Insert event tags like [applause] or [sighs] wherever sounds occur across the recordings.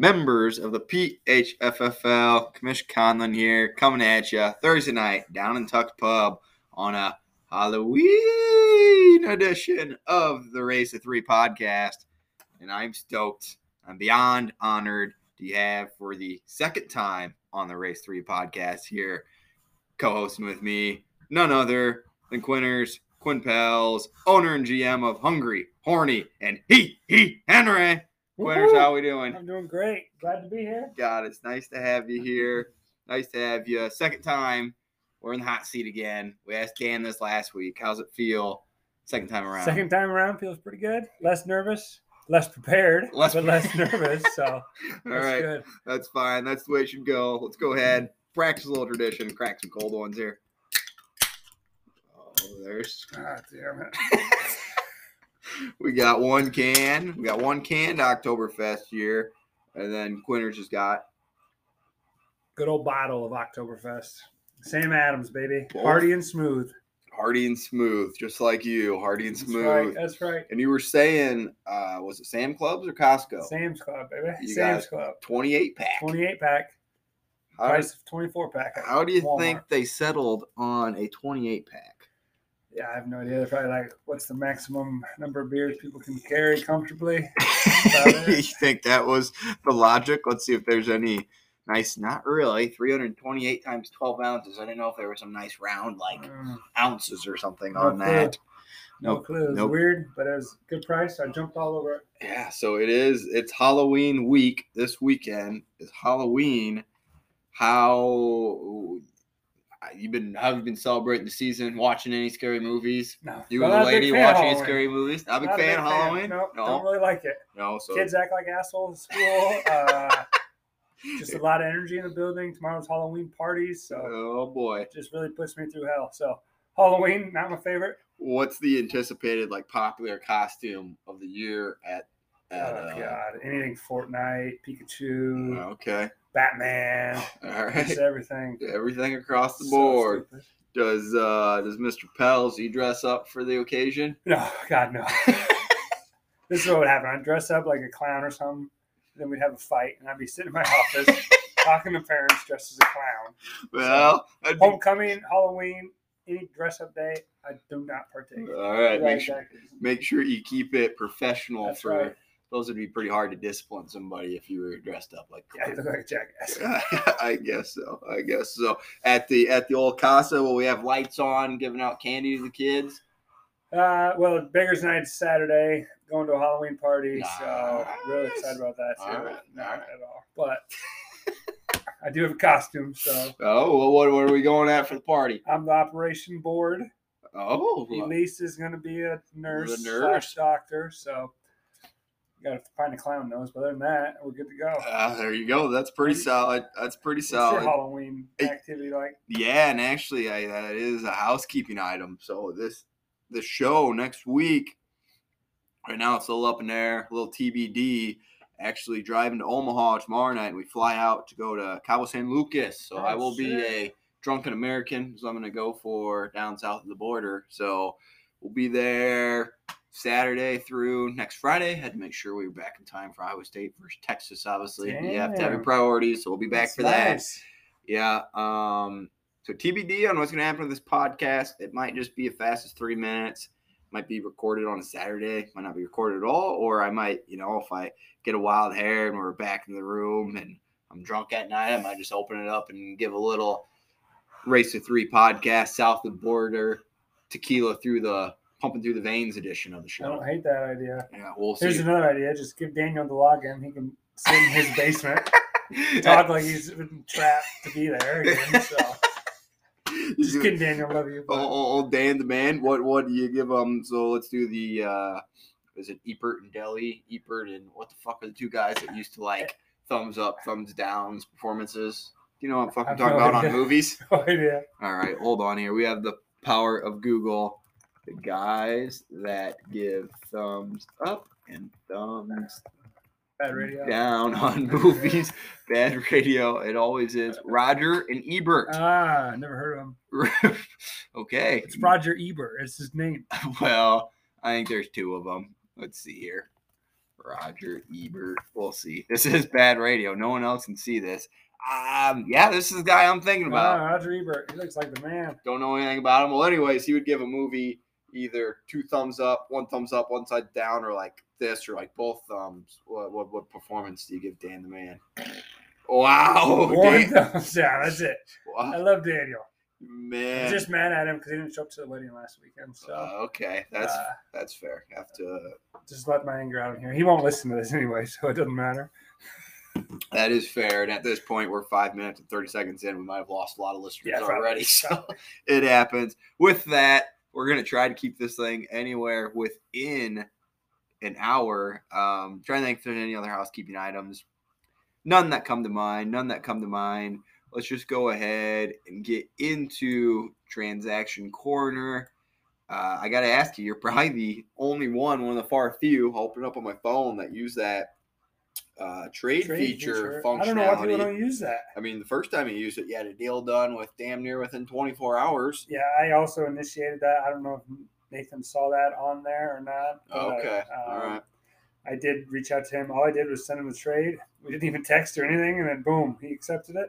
members of the PHFFL. Commissioner Conlon here, coming at you Thursday night down in Tuck's Pub on a Halloween edition of the Race to Three podcast. And I'm stoked. I'm beyond honored to have for the second time on the Race 3 podcast here, co hosting with me, none other than Quinners, Quinn Pels, owner and GM of Hungry, Horny, and He He Henry. Quinners, Woohoo! how we doing? I'm doing great. Glad to be here. God, it's nice to have you here. Nice to have you. Second time, we're in the hot seat again. We asked Dan this last week. How's it feel? Second time around. Second time around feels pretty good. Less nervous, less prepared, [laughs] Less but less nervous. So [laughs] All right, good. that's fine. That's the way it should go. Let's go ahead, practice a little tradition, crack some cold ones here. Oh, there's. God damn it. [laughs] We got one can. We got one canned Oktoberfest here, and then Quinners just got Good old bottle of Oktoberfest. Sam Adams, baby. Both. Hardy and smooth. Hardy and Smooth, just like you, Hardy and That's Smooth. right. That's right. And you were saying, uh, was it Sam Clubs or Costco? Sam's Club, baby. You Sam's Club. 28 pack. 28 pack. Price of 24 pack. how do you Walmart. think they settled on a 28 pack? Yeah, I have no idea. They're probably like, what's the maximum number of beers people can carry comfortably? [laughs] You think that was the logic? Let's see if there's any nice, not really, 328 times 12 ounces. I didn't know if there was some nice round, like Mm, ounces or something No on that. no Nope. clue. It was Nope. weird, but it was a good price. I jumped all over it. Yeah, so it is. It's Halloween week. This weekend is Halloween. How you've been? Have you been celebrating the season? Watching any scary movies? No, You and the lady watching any scary movies? Not a big fan of Halloween. Nope, no, don't really like it. no. So Kids act like assholes in school. Uh, [laughs] just a lot of energy in the building. Tomorrow's Halloween parties, so oh boy, it just really puts me through hell. So Halloween, not my favorite. what's the anticipated like popular costume of the year at? Oh uh, God, anything Fortnite, Pikachu, Okay, Batman, [laughs] all just everything. Everything across the So board. stupid. Does uh does Mr. Pels he dress up for the occasion? No, God, no. [laughs] this is what would happen. I'd dress up like a clown or something. Then we'd have a fight, and I'd be sitting in my office [laughs] talking to parents dressed as a clown. Well, be- Homecoming, Halloween, any dress up day, I do not partake. all right. Right, Make sure make sure you keep it professional. That's for right. Those would be pretty hard to discipline somebody if you were dressed up like Yeah, you look like a jackass. [laughs] I guess so. I guess so. At the at the old casa, will we have lights on, giving out candy to the kids? Uh, well, Beggars Night's Saturday, going to a Halloween party, so really excited about that too. All right, Not all right. at all, but [laughs] I do have a costume, so Oh, well, what, what are we going at for the party? I'm the operation board. Oh, Elise is going to be a nurse, The nurse. doctor, so got to find a clown nose. But other than that, we're good to go. uh, there you go. That's pretty solid. That's pretty What's your solid. Halloween activity like? Yeah, and actually, I, that is a housekeeping item. So this the show next week. Right now, it's a little up in there, a little TBD. Actually, driving to Omaha tomorrow night, and we fly out to go to Cabo San Lucas. So I Oh, will be a drunken American. So I'm going to go for down south of the border. So we'll be there Saturday through next Friday. Had to make sure we were back in time for Iowa State versus Texas. Obviously, you have to have your priorities. So we'll be back That's for that. Yeah. Um, so TBD on what's going to happen with this podcast. It might just be as fast as three minutes. Might be recorded on a Saturday. Might not be recorded at all. Or I might, you know, if I get a wild hair and we're back in the room and I'm drunk at night, I might just open it up and give a little race to three podcast south of the border tequila through the pumping through the veins edition of the show. I don't hate that idea. Yeah, we'll Here's see. another idea: just give Daniel the login. He can sit in his basement, [laughs] talk like he's been trapped to be there again. So [laughs] just kidding, Daniel. Love you. Oh, but- Dan the man. What what do you give them? So let's do the uh is it Ebert and Deli? Ebert and what the fuck are the two guys that used to like thumbs up, thumbs downs performances? Do you know what I'm fucking talking no about on movies? [laughs] No idea. All right, hold on here. We have the power of Google. The guys that give thumbs up and thumbs Bad radio. down on [laughs] movies. Bad radio. It always is. Roger and Ebert. Ah, never heard of him. [laughs] okay. It's Roger Ebert. It's his name. [laughs] Well, I think there's two of them. Let's see here. Roger Ebert. We'll see. This is bad radio. No one else can see this. Um, yeah, this is the guy I'm thinking about. Wow, Roger Ebert. He looks like the man. Don't know anything about him. Well, anyways, he would give a movie either two thumbs up, one thumbs up, one side down, or like this, or like both thumbs. What what, what performance do you give Dan the Man? Wow, One Dan- thumbs down. That's it. I [laughs] love Daniel. man. I'm just mad at him because he didn't show up to the wedding last weekend. So Uh, okay, that's uh, that's fair. Have to. just let my anger out in here. He won't listen to this [laughs] anyway, so it doesn't matter. That is fair. And at this point, we're five minutes and 30 seconds in. We might have lost a lot of listeners Yeah, probably. already. [laughs] So it happens. With that, we're going to try to keep this thing anywhere within an hour. Um, trying to think if there's any other housekeeping items. None that come to mind. None that come to mind. Let's just go ahead and get into transaction corner. Uh, I got to ask you, you're probably the only one, one of the far few. I'll open up on my phone that use that uh, trade, Trade feature, functionality. I don't know why people don't use that. I mean, the first time you used it, you had a deal done with damn near within 24 hours. Yeah, I also initiated that. I don't know if Nathan saw that on there or not. but, Okay, um, all right. I did reach out to him. All I did was send him the trade. We didn't even text or anything, and then boom, he accepted it.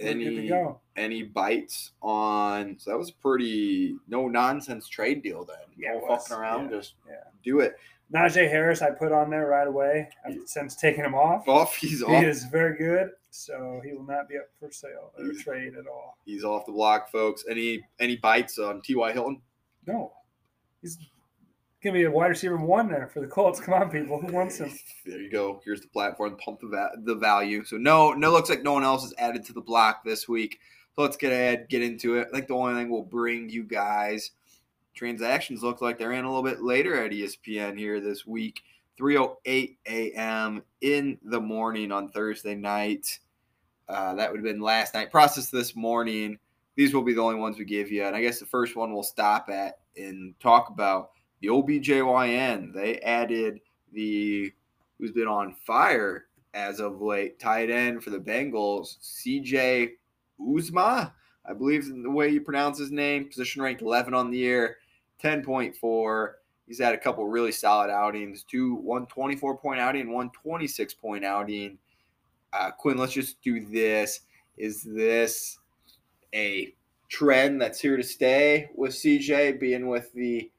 We're good to Any go. any bites on? So that was a pretty no nonsense trade deal then. Yeah, no fucking around, yeah, just yeah. do it. Najee Harris, I put on there right away. I've since taken him off. Off, he's off. He is very good, so he will not be up for sale or He's- trade at all. He's off the block, folks. Any any bites on T.Y. Hilton? No, he's gonna be a wide receiver one there for the Colts. Come on, people, who wants him? [laughs] There you go. Here's the platform. Pump the va- the value. So no, no, looks like no one else is added to the block this week. So let's get ahead, get into it. I think the only thing we'll bring you guys transactions look like they're in a little bit later at ESPN here this week. 3:08 a.m. in the morning on Thursday night. Uh, that would have been last night. Process this morning. These will be the only ones we give you, and I guess the first one we'll stop at and talk about the OBJYN. They added the who's been on fire as of late, tight end for the Bengals, CJ Uzomah, I believe the way you pronounce his name. Position ranked 11 on the year, 10.4. He's had a couple really solid outings, two one 24 point outing, one 26 point outing. Uh, Quinn, let's just do this. Is this a trend that's here to stay with CJ being with the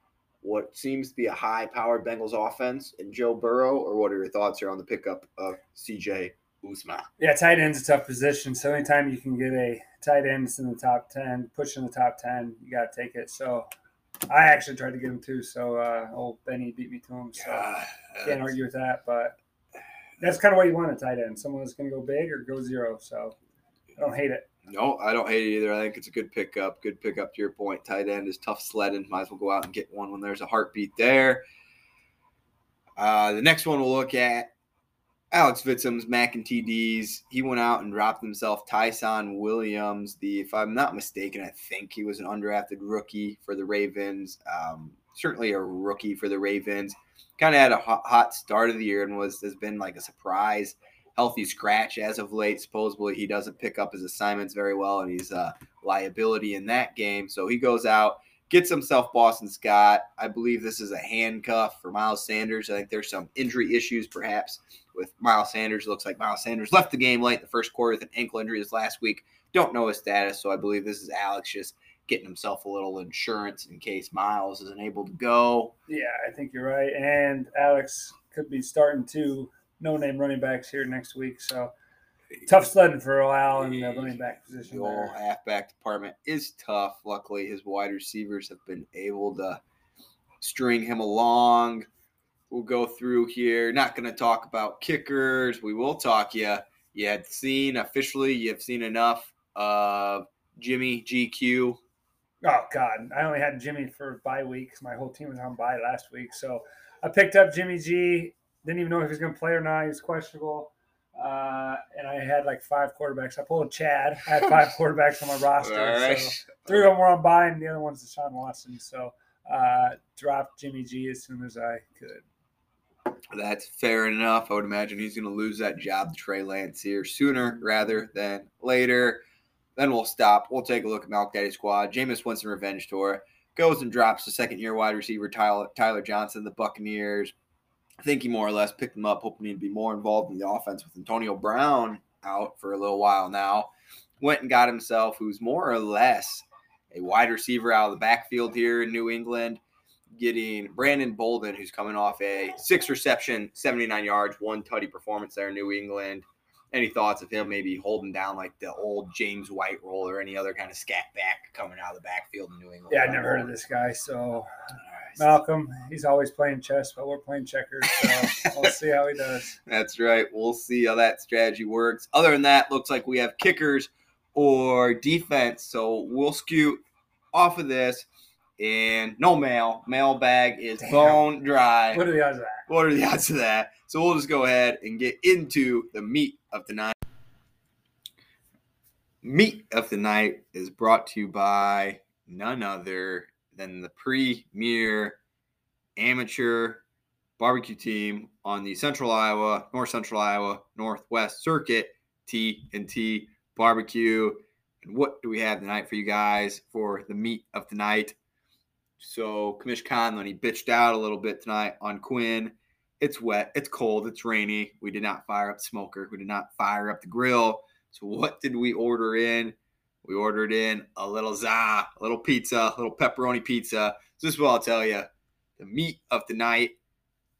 what seems to be a high powered Bengals offense and Joe Burrow, or what are your thoughts here on the pickup of CJ Uzomah? Yeah, tight end's a tough position. So anytime you can get a tight end that's in the top ten, push in the top ten, you got to take it. So I actually tried to get him too. So uh, old Benny beat me to him. So God, can't argue with that. But that's kind of what you want a tight end, someone that's going to go big or go zero. So I don't hate it. No, I don't hate it either. I think it's a good pickup. Good pickup to your point. Tight end is tough sledding. Might as well go out and get one when there's a heartbeat there. Uh, the next one we'll look at Alex Vitzum's Mac and TDs. He went out and dropped himself Ty'Son Williams. The, if I'm not mistaken, I think he was an undrafted rookie for the Ravens. Um, certainly a rookie for the Ravens. Kind of had a hot, hot start of the year and was has been like a surprise healthy scratch as of late. Supposedly he doesn't pick up his assignments very well, and he's a liability in that game. So he goes out, gets himself Boston Scott. I believe this is a handcuff for Miles Sanders. I think there's some injury issues perhaps with Miles Sanders. It looks like Miles Sanders left the game late in the first quarter with an ankle injury this last week. Don't know his status, so I believe this is Alex just getting himself a little insurance in case Miles isn't able to go. Yeah, I think you're right. And Alex could be starting two no name running backs here next week. So tough sledding for a while in the uh, running back position The whole there. halfback department is tough. Luckily, his wide receivers have been able to string him along. We'll go through here. Not going to talk about kickers. We will talk you. You had seen officially. You have seen enough of Jimmy GQ. Oh God, I only had Jimmy for bye week my whole team was on bye last week. So I picked up Jimmy G. Didn't even know if he was going to play or not. He was questionable. Uh, and I had like five quarterbacks. I pulled Chad. I had five [laughs] quarterbacks on my roster. So three of them were on bye, and the other one's Deshaun Watson. So uh, dropped Jimmy G as soon as I could. That's fair enough. I would imagine he's going to lose that job to Trey Lance here sooner rather than later. Then we'll stop. We'll take a look at Malk Daddy Squad. Jameis Winston Revenge Tour goes and drops the second year wide receiver Tyler, Tyler Johnson, the Buccaneers. I think he more or less picked him up, hoping he'd be more involved in the offense with Antonio Brown out for a little while now. Went and got himself, who's more or less a wide receiver out of the backfield here in New England, getting Brandon Bolden, who's coming off a six reception, 79 yards, one tutty performance there in New England. Any thoughts of him maybe holding down like the old James White role or any other kind of scat back coming out of the backfield in New England? Yeah, I never heard of this guy. So Malcolm, he's always playing chess, but we're playing checkers. So [laughs] we'll see how he does. That's right. We'll see how that strategy works. Other than that, looks like we have kickers or defense. So we'll scoot off of this. And no mail. Mailbag is Damn. bone dry. What are the odds of that? What are the odds of that? So we'll just go ahead and get into the meat of the night. Meat of the night is brought to you by none other than the premier amateur barbecue team on the Central Iowa, North Central Iowa, Northwest Circuit, T and T Barbecue. And what do we have tonight for you guys for the meat of the night? So Kamish Conlon, he bitched out a little bit tonight on Quinn. It's wet, it's cold, it's rainy. We did not fire up the smoker. We did not fire up the grill. So what did we order in? We ordered in a little za, a little pizza, a little pepperoni pizza. This is what I'll tell you. The meat of the night.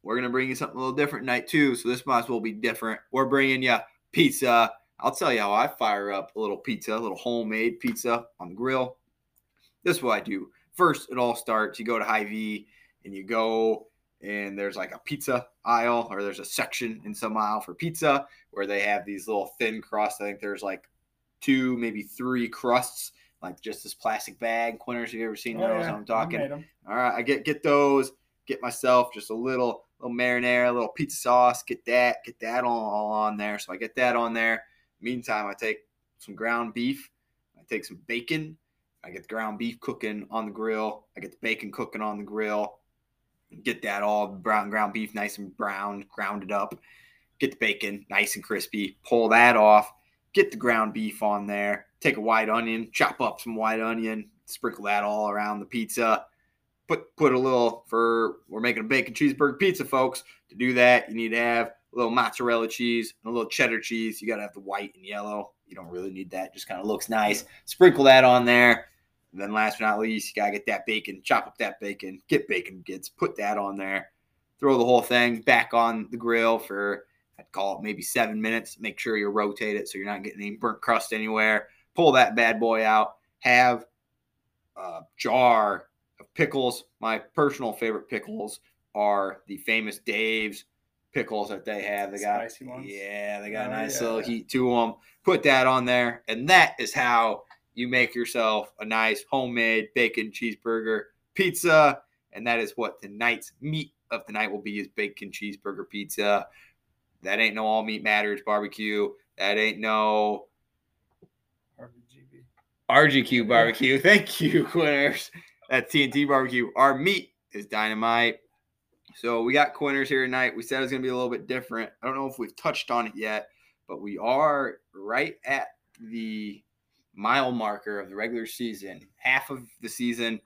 We're gonna bring you something a little different tonight too. So this might as well be different. We're bringing you pizza. I'll tell you how I fire up a little pizza, a little homemade pizza on the grill. This is what I do. First, it all starts. You go to Hy-Vee and you go and there's like a pizza aisle or there's a section in some aisle for pizza where they have these little thin crust. I think there's like two, maybe three crusts, like just this plastic bag. Quinners, have you ever seen Oh, those? yeah, I'm talking. All right, I get get those. Get myself just a little little marinara, a little pizza sauce. Get that, get that all, all on there. So I get that on there. Meantime, I take some ground beef. I take some bacon. I get the ground beef cooking on the grill. I get the bacon cooking on the grill. Get that all brown ground beef nice and brown, grounded up. Get the bacon nice and crispy. Pull that off. Get the ground beef on there. Take a white onion, chop up some white onion, sprinkle that all around the pizza. Put put a little for we're making a bacon cheeseburger pizza, folks. To do that, you need to have a little mozzarella cheese and a little cheddar cheese. You gotta have the white and yellow. You don't really need that; just kind of looks nice. Sprinkle that on there. And then last but not least, you gotta get that bacon, chop up that bacon, get bacon bits, put that on there, throw the whole thing back on the grill for I'd call it maybe seven minutes. Make sure you rotate it so you're not getting any burnt crust anywhere. Pull that bad boy out. Have a jar of pickles. My personal favorite pickles are the famous Dave's pickles that they have. They got Spicy ones? yeah, they got a Oh, nice yeah. little heat to them. Put that on there, and that is how you make yourself a nice homemade bacon cheeseburger pizza. And that is what tonight's meat of the night will be: is bacon cheeseburger pizza. That ain't no all meat matters barbecue. That ain't no RBGB. RGQ barbecue. [laughs] Thank you, Quinners. That's TNT barbecue. Our meat is dynamite. So we got Quinners here tonight. We said it was going to be a little bit different. I don't know if we've touched on it yet, but we are right at the mile marker of the regular season. Half of the season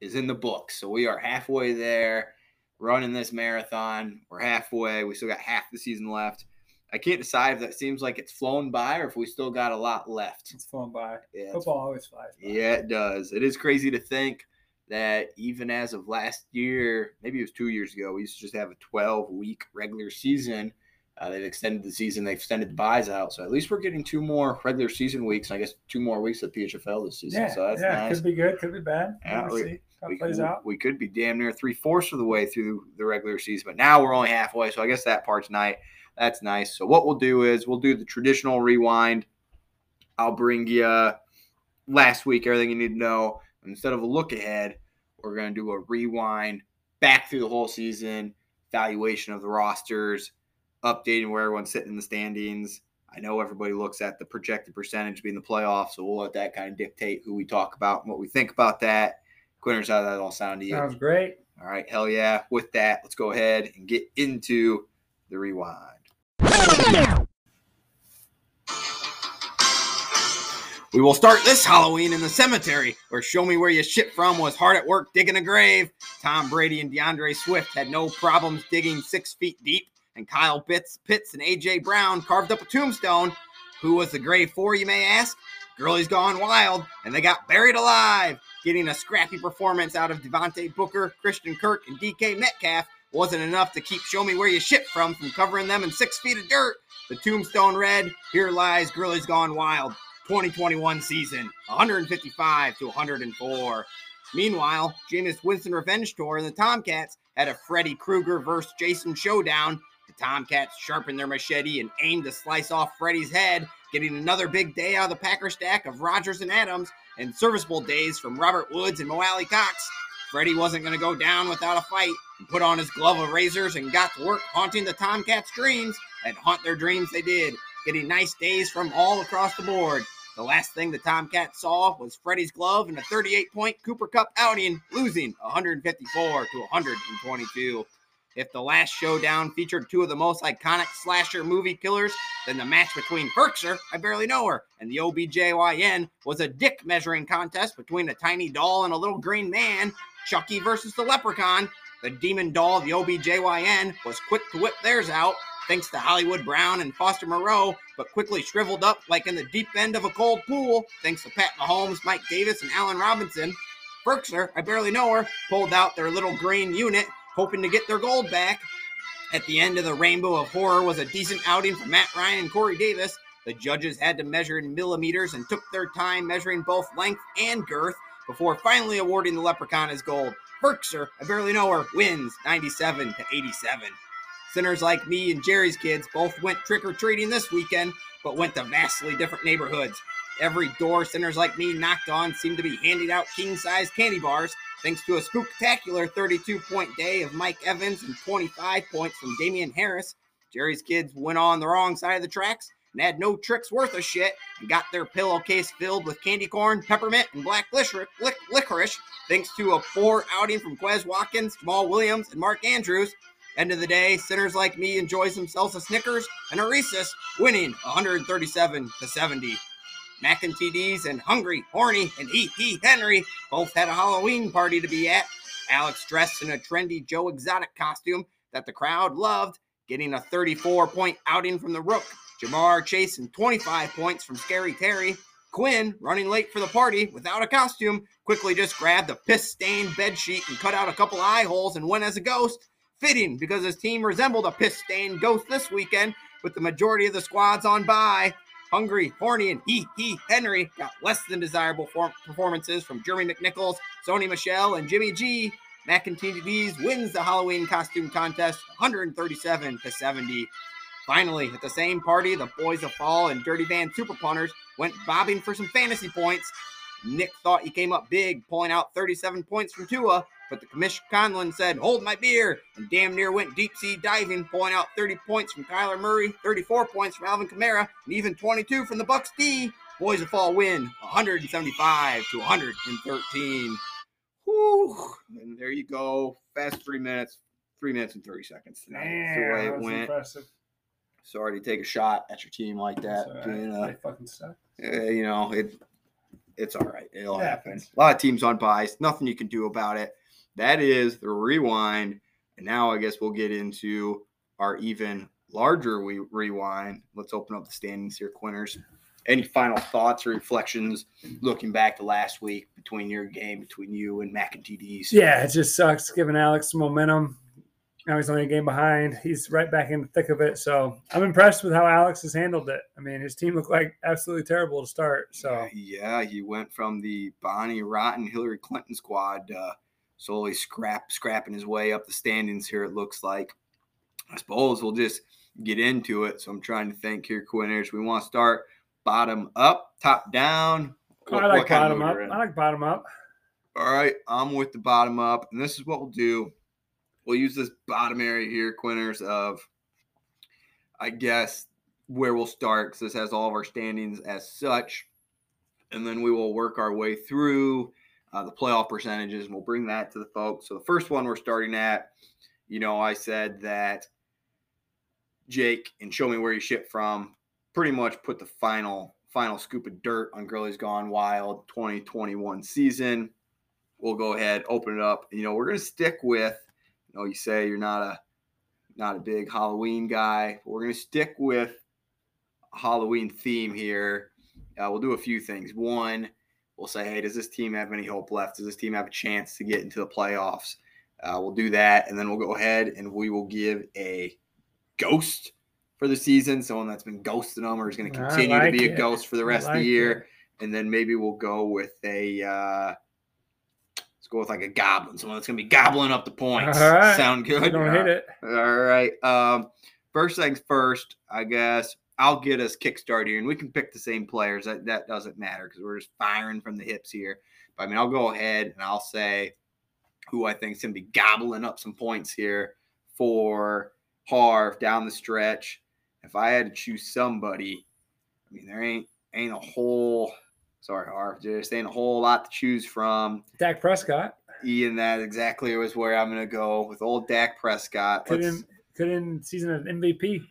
is in the books. So we are halfway there running this marathon. We're halfway. We still got half the season left. I can't decide if that seems like it's flown by or if we still got a lot left. It's flown by. Yeah, Football always flies by. yeah, it does. It is crazy to think that even as of last year, maybe it was two years ago, we used to just have a 12 week regular season. Uh, they've extended the season, they've extended the buys out. So at least we're getting two more regular season weeks, and I guess two more weeks of PHFFL this season. Yeah, so that's yeah. nice. Could be good. Could be bad. Yeah, we- We, plays out. we could be damn near three fourths of the way through the regular season, but now we're only halfway. So I guess that part's nice. That's nice. So what we'll do is we'll do the traditional rewind. I'll bring you last week everything you need to know. Instead of a look ahead, we're going to do a rewind back through the whole season, evaluation of the rosters, updating where everyone's sitting in the standings. I know everybody looks at the projected percentage being the playoffs, so we'll let that kind of dictate who we talk about and what we think about that. Quinners, how that all sound to you? Sounds great. All right, hell yeah. With that, let's go ahead and get into the rewind. We will start this Halloween in the cemetery, where Show Me Where You Shit From was hard at work digging a grave. Tom Brady and DeAndre Swift had no problems digging six feet deep, and Kyle Pitts, Pitts and A.J. Brown carved up a tombstone. Who was the grave for, you may ask? Girlie's Gone Wild, and they got buried alive. Getting a scrappy performance out of Devontae Booker, Christian Kirk, and DK Metcalf wasn't enough to keep Show Me Where You Shit From from covering them in six feet of dirt. The tombstone read, Here lies Girlie's Gone Wild. 2021 season, 155 to 104. Meanwhile, Jameis Winston Revenge Tour and the Tomcats had a Freddy Krueger versus Jason showdown. The Tomcats sharpened their machete and aimed to slice off Freddy's head, getting another big day out of the Packer stack of Rodgers and Adams and serviceable days from Robert Woods and Mo Alie-Cox. Freddy wasn't going to go down without a fight and put on his glove of razors and got to work haunting the Tomcats' dreams. And haunt their dreams they did, getting nice days from all across the board. The last thing the Tomcats saw was Freddie's glove in a 38 point Cooper Kupp outing, losing 154 to 122. If the last showdown featured two of the most iconic slasher movie killers, then the match between Berkshire, I barely know her, and the OBJYN was a dick measuring contest between a tiny doll and a little green man, Chucky versus the leprechaun. The demon doll, the OBJYN, was quick to whip theirs out, thanks to Hollywood Brown and Foster Moreau, but quickly shriveled up like in the deep end of a cold pool, thanks to Pat Mahomes, Mike Davis, and Allen Robinson. Berkshire, I barely know her, pulled out their little green unit, hoping to get their gold back. At the end of the rainbow of horror was a decent outing for Matt Ryan and Corey Davis. The judges had to measure in millimeters and took their time measuring both length and girth before finally awarding the leprechaun as gold. Berkshire, I barely know her, wins 97 to 87. Sinners like me and Jerry's kids both went trick or treating this weekend, but went to vastly different neighborhoods. Every door sinners like me knocked on seemed to be handing out king size candy bars, thanks to a spectacular 32 point day of Mike Evans and 25 points from Damien Harris. Jerry's kids went on the wrong side of the tracks and had no tricks worth a shit and got their pillowcase filled with candy corn, peppermint, and black licorice, thanks to a poor outing from Quez Watkins, Jamaal Williams, and Mark Andrews. End of the day, sinners like me enjoys themselves a Snickers and a Reese's, winning 137 to 70. Mac and TDs and Hungry, Horny, and He He Henry both had a Halloween party to be at. Alex dressed in a trendy Joe Exotic costume that the crowd loved, getting a 34 point outing from the Rook. Ja'Marr chasing 25 points from Scary Terry. Quinn, running late for the party without a costume, quickly just grabbed a piss stained bed sheet and cut out a couple eye holes and went as a ghost. Fitting because his team resembled a piss stained ghost this weekend, with the majority of the squads on bye. Hungry, Horny, and He He Henry got less than desirable form- performances from Jeremy McNichols, Sony Michel, and Jimmy G. McIntyre wins the Halloween costume contest 137 to 70. Finally, at the same party, the Boys of Fall and Dirty Van Super Punters went bobbing for some fantasy points. Nick thought he came up big, pulling out 37 points from Tua, but the commissioner Conlon said, Hold my beer, and damn near went deep sea diving, pulling out 30 points from Kyler Murray, 34 points from Alvin Kamara, and even 22 from the Bucs D. Boys of Fall win 175 to 113. Whew. And there you go. Fast three minutes, three minutes and 30 seconds tonight. That's the way it that was went. impressive. Sorry to take a shot at your team like that. Right. You know, They fucking suck. you know, it it's all right. It'll It happen. happens. A lot of teams on buys. Nothing you can do about it. That is the rewind. And now I guess we'll get into our even larger we rewind. Let's open up the standings here, Quinners. Any final thoughts or reflections looking back to last week between your game, between you and Mac and TDs? Yeah, it just sucks giving Alex momentum. Now he's only a game behind. He's right back in the thick of it. So I'm impressed with how Alex has handled it. I mean, his team looked like absolutely terrible to start. So yeah, he went from the Bonnie Rotten Hillary Clinton squad, uh, slowly scrap scrapping his way up the standings here. It looks like. I suppose we'll just get into it. So I'm trying to think here, Quinners. We want to start bottom up, top down. What- I like bottom up. I like bottom up. All right, I'm with the bottom up, and this is what we'll do. We'll use this bottom area here, Quinners, of I guess where we'll start because this has all of our standings as such, and then we will work our way through uh, the playoff percentages, and we'll bring that to the folks. So the first one we're starting at, you know, I said that Jake and show me where you ship from pretty much put the final final scoop of dirt on Girlies Gone Wild 2021 season. We'll go ahead, open it up. You know, we're gonna stick with. You know, you say you're not a not a big Halloween guy. But We're gonna stick with Halloween theme here. Uh, we'll do a few things. One, we'll say, hey, does this team have any hope left? Does this team have a chance to get into the playoffs? Uh, we'll do that, and then we'll go ahead and we will give a ghost for the season, someone that's been ghosting them or is going to continue like to be a ghost for the rest of the year. it. And then maybe we'll go with a uh, let's go with like a goblin, someone that's going to be gobbling up the points. All right. Sound good? Don't hate it. All right. Um, first things first, I guess I'll get us kickstart here, and we can pick the same players. That that doesn't matter because we're just firing from the hips here. But I mean, I'll go ahead and I'll say who I think is going to be gobbling up some points here for Harv down the stretch. If I had to choose somebody, I mean, there ain't ain't a whole. Sorry, Harv, just ain't a whole lot to choose from. Dak Prescott Ian, that exactly was where I'm going to go with old Dak Prescott. could Let's- in could in season of MVP.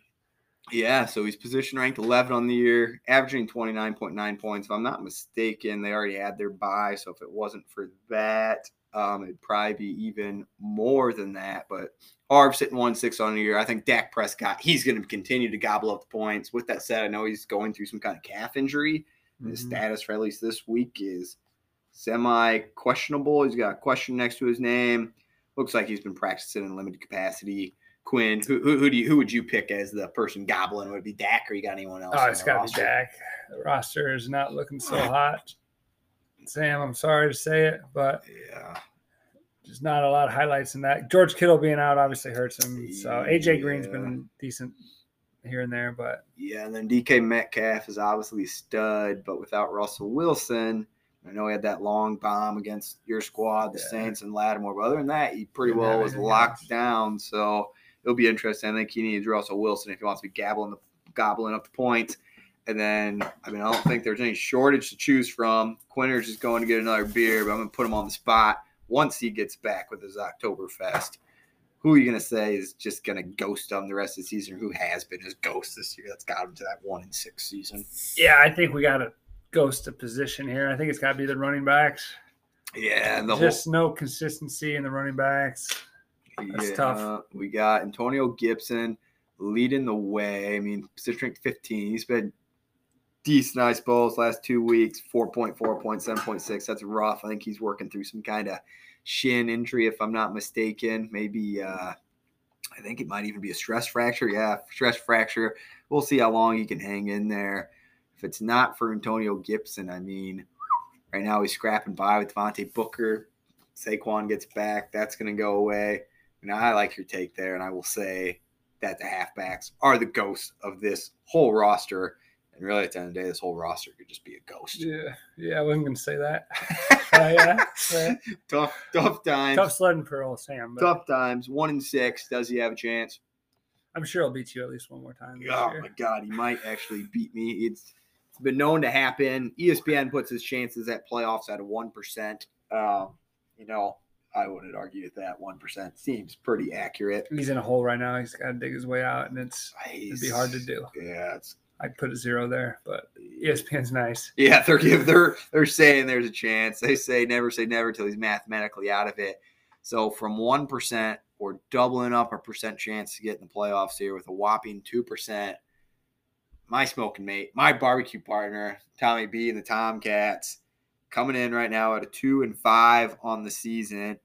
Yeah, so he's position ranked 11 on the year, averaging 29.9 points. If I'm not mistaken, they already had their buy, so if it wasn't for that, um, it'd probably be even more than that. But Harv sitting one six on the year. I think Dak Prescott, he's going to continue to gobble up the points. With that said, I know he's going through some kind of calf injury. His Mhm. status for at least this week is semi questionable. He's got a question next to his name. Looks like he's been practicing in limited capacity. Quinn, who, who, who do you who would you pick as the person gobbling? Would it be Dak or you got anyone else? Oh, it's got to be? Dak. The roster is not looking so hot. Sam, I'm sorry to say it, but Yeah. there's not a lot of highlights in that. George Kittle being out obviously hurts him. So AJ Green's been decent here and there, but Yeah, and then DK Metcalf is obviously stud, but without Russell Wilson, I know he had that long bomb against your squad, the Yeah. Saints and Lattimore. But other than that, he pretty well was locked down. So it'll be interesting. I think he needs Russell Wilson if he wants to be gabbling the gobbling up the points. And then, I mean, I don't think there's any shortage to choose from. Quinter's just going to get another beer, but I'm going to put him on the spot once he gets back with his Oktoberfest. Who are you going to say is just going to ghost him the rest of the season? Who has been his ghost this year? That's got him to that one in six season. yeah, I think we got to ghost a position here. I think it's got to be the running backs. Yeah, and the Just no consistency in the running backs. That's yeah, tough. We got Antonio Gibson leading the way. I mean, position ranked 15. He's been decent nice balls last two weeks 4.4 points 7.6 that's rough. I think he's working through some kind of shin injury if i'm not mistaken. Maybe uh i think it might even be a stress fracture. Yeah stress fracture. We'll see how long he can hang in there. If it's not for antonio gibson i mean right now he's scrapping by with Devontae booker. Saquon gets back. That's going to go away now i like your take there and i will say that the halfbacks are the ghosts of this whole roster and really, at the end of the day, this whole roster could just be a ghost. Yeah, yeah, I wasn't gonna say that. Uh, [laughs] yeah, yeah. tough, tough times. tough sledding for old Sam, but Tough times. One in six. Does he have a chance? I'm sure he'll beat you at least one more time. Oh year. my God, he might actually beat me. It's it's been known to happen. ESPN puts his chances at playoffs at one percent. Um, you know, I wouldn't argue that that one percent seems pretty accurate. He's in a hole right now. He's got to dig his way out, and it's ah, it'd be hard to do. Yeah, it's I'd put a zero there, but ESPN's nice. Yeah, they're they're they're saying there's a chance. They say never say never till he's mathematically out of it. So from one percent, we're doubling up our percent chance to get in the playoffs here with a whopping two percent. My smoking mate, my barbecue partner, Tommy B and the Tomcats, coming in right now at a two and five on the season.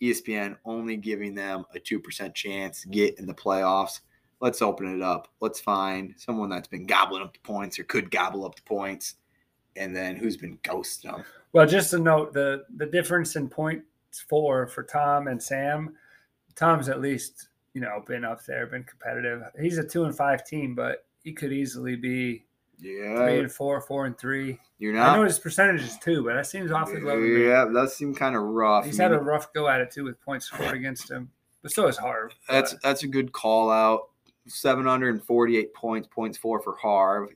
ESPN only giving them a two percent chance to get in the playoffs let's open it up. Let's find someone that's been gobbling up the points or could gobble up the points, and then who's been ghosting them. Well, just to note the the difference in points for for Tom and Sam. Tom's at least you know been up there, been competitive. He's a two and five team, but he could easily be three and four, four and three. you're not. I know his percentages too, but that seems awfully low. Yeah, that seemed kind of rough. He's had a rough go at it too with points scored against him, but so is Harv. that's but- that's a good call out. 748 points, points four for Harv.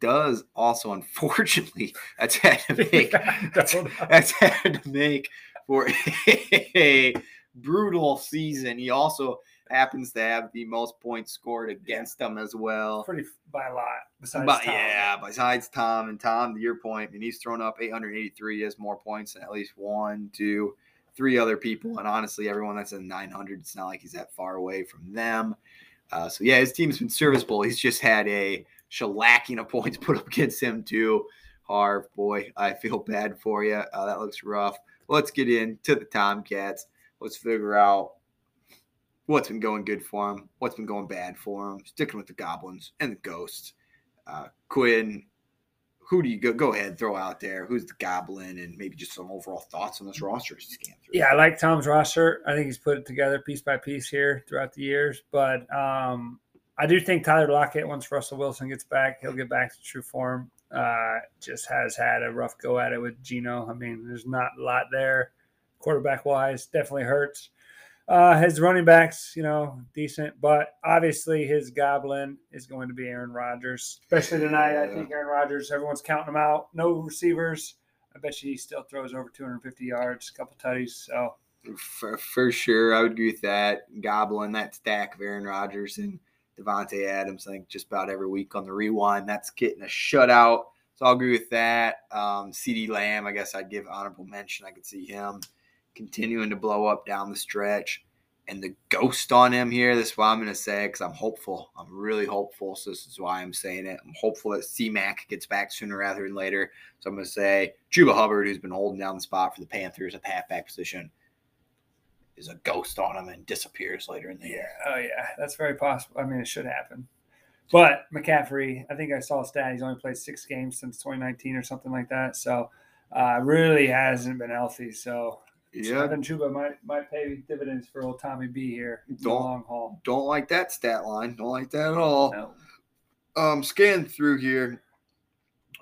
Does also, [laughs] unfortunately, that's had to [laughs] make that's, that's had to make for [laughs] a brutal season. He also happens to have the most points scored against them as well. Pretty by a lot. Besides But Tom. yeah, besides Tom and Tom, to your point, I mean, he's thrown up 883. He has more points than at least one, two, three other people. And honestly, everyone that's in 900, it's not like he's that far away from them. Uh, so yeah, his team's been serviceable. He's just had a shellacking of points [laughs] put up against him too. Harv, boy, I feel bad for you. Uh, that looks rough. Let's get into the Tomcats. Let's figure out what's been going good for him, what's been going bad for him. Sticking with the Goblins and the Ghosts. Uh, Quinn, who do you go? Go ahead, throw out there. Who's the Goblin, and maybe just some overall thoughts on this roster as you scan through. Yeah, I like Tom's roster. I think he's put it together piece by piece here throughout the years. But um, I do think Tyler Lockett, once Russell Wilson gets back, he'll get back to true form. Uh, just has had a rough go at it with Gino. I mean, there's not a lot there quarterback wise. Definitely hurts. Uh, his running backs, you know, decent, but obviously his goblin is going to be Aaron Rodgers, especially tonight. I think Aaron Rodgers, everyone's counting him out. No receivers. I bet you he still throws over 250 yards, a couple tutties. So For, for sure, I would agree with that. Goblin, that stack of Aaron Rodgers and Davante Adams, I think just about every week on the rewind, that's getting a shutout. So I'll agree with that. Um, CeeDee Lamb, I guess I'd give honorable mention. I could see him continuing to blow up down the stretch. And the ghost on him here, this is what I'm going to say because I'm hopeful. I'm really hopeful. So this is why I'm saying it. I'm hopeful that C-Mac gets back sooner rather than later. So I'm going to say Chuba Hubbard, who's been holding down the spot for the Panthers at the halfback position, is a ghost on him and disappears later in the year. Oh, yeah. That's very possible. I mean, it should happen. But McCaffrey, I think I saw a stat. He's only played six games since 2019 or something like that. So, uh, really hasn't been healthy. So, Yeah, Evan Chuba might might pay dividends for old Tommy B here in the Don't- long haul. don't like that stat line. Don't like that at all. No. Um, scan through here.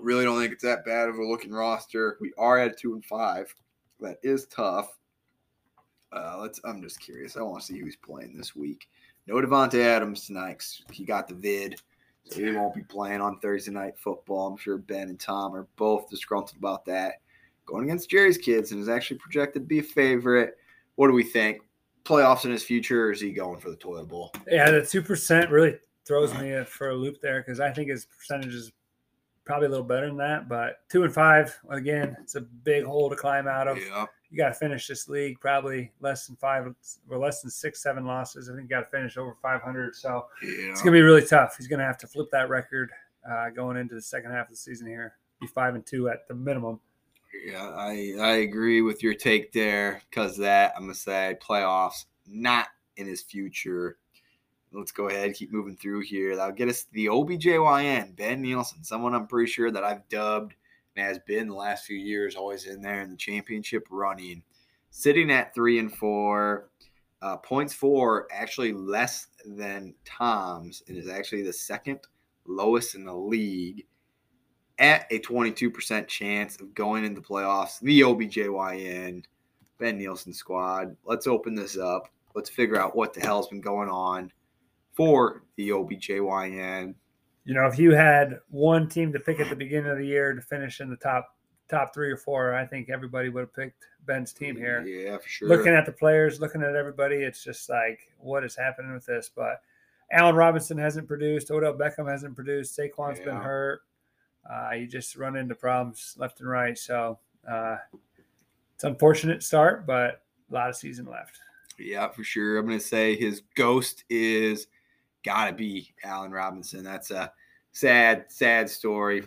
Really don't think it's that bad of a looking roster. We are at two and five. That is tough. Uh, let's. I'm just curious. I want to see who's playing this week. No Davante Adams tonight. He got the vid, so he won't be playing on Thursday night football. I'm sure Ben and Tom are both disgruntled about that. Going against Jerry's kids and is actually projected to be a favorite. What do we think? Playoffs in his future, or is he going for the toilet bowl? Yeah, the two percent really throws me for a loop there because I think his percentage is probably a little better than that. But two and five, again, it's a big hole to climb out of. Yeah. You got to finish this league probably less than five or less than six, seven losses. I think you got to finish over 500. So Yeah. it's going to be really tough. He's going to have to flip that record uh, going into the second half of the season here. Be five and two at the minimum. Yeah, I I agree with your take there because that I'm gonna say playoffs not in his future. Let's go ahead keep moving through here. That'll get us to the OBJYN Ben Nielsen, someone I'm pretty sure that I've dubbed and has been the last few years always in there in the championship running, sitting at three and four. Uh, points for actually less than Tom's and is actually the second lowest in the league at a 22% chance of going into playoffs. The OBJYN, Ben Nielsen squad. Let's open this up. Let's figure out what the hell's been going on for the OBJYN. You know, if you had one team to pick at the beginning of the year to finish in the top top three or four, I think everybody would have picked Ben's team here. Yeah, for sure. looking at the players, looking at everybody, it's just like, what is happening with this? But Allen Robinson hasn't produced. Odell Beckham hasn't produced. Saquon's been hurt. Uh, you just run into problems left and right. So uh, it's unfortunate start, but a lot of season left. Yeah, for sure. I'm going to say his ghost is got to be Allen Robinson. That's a sad, sad story.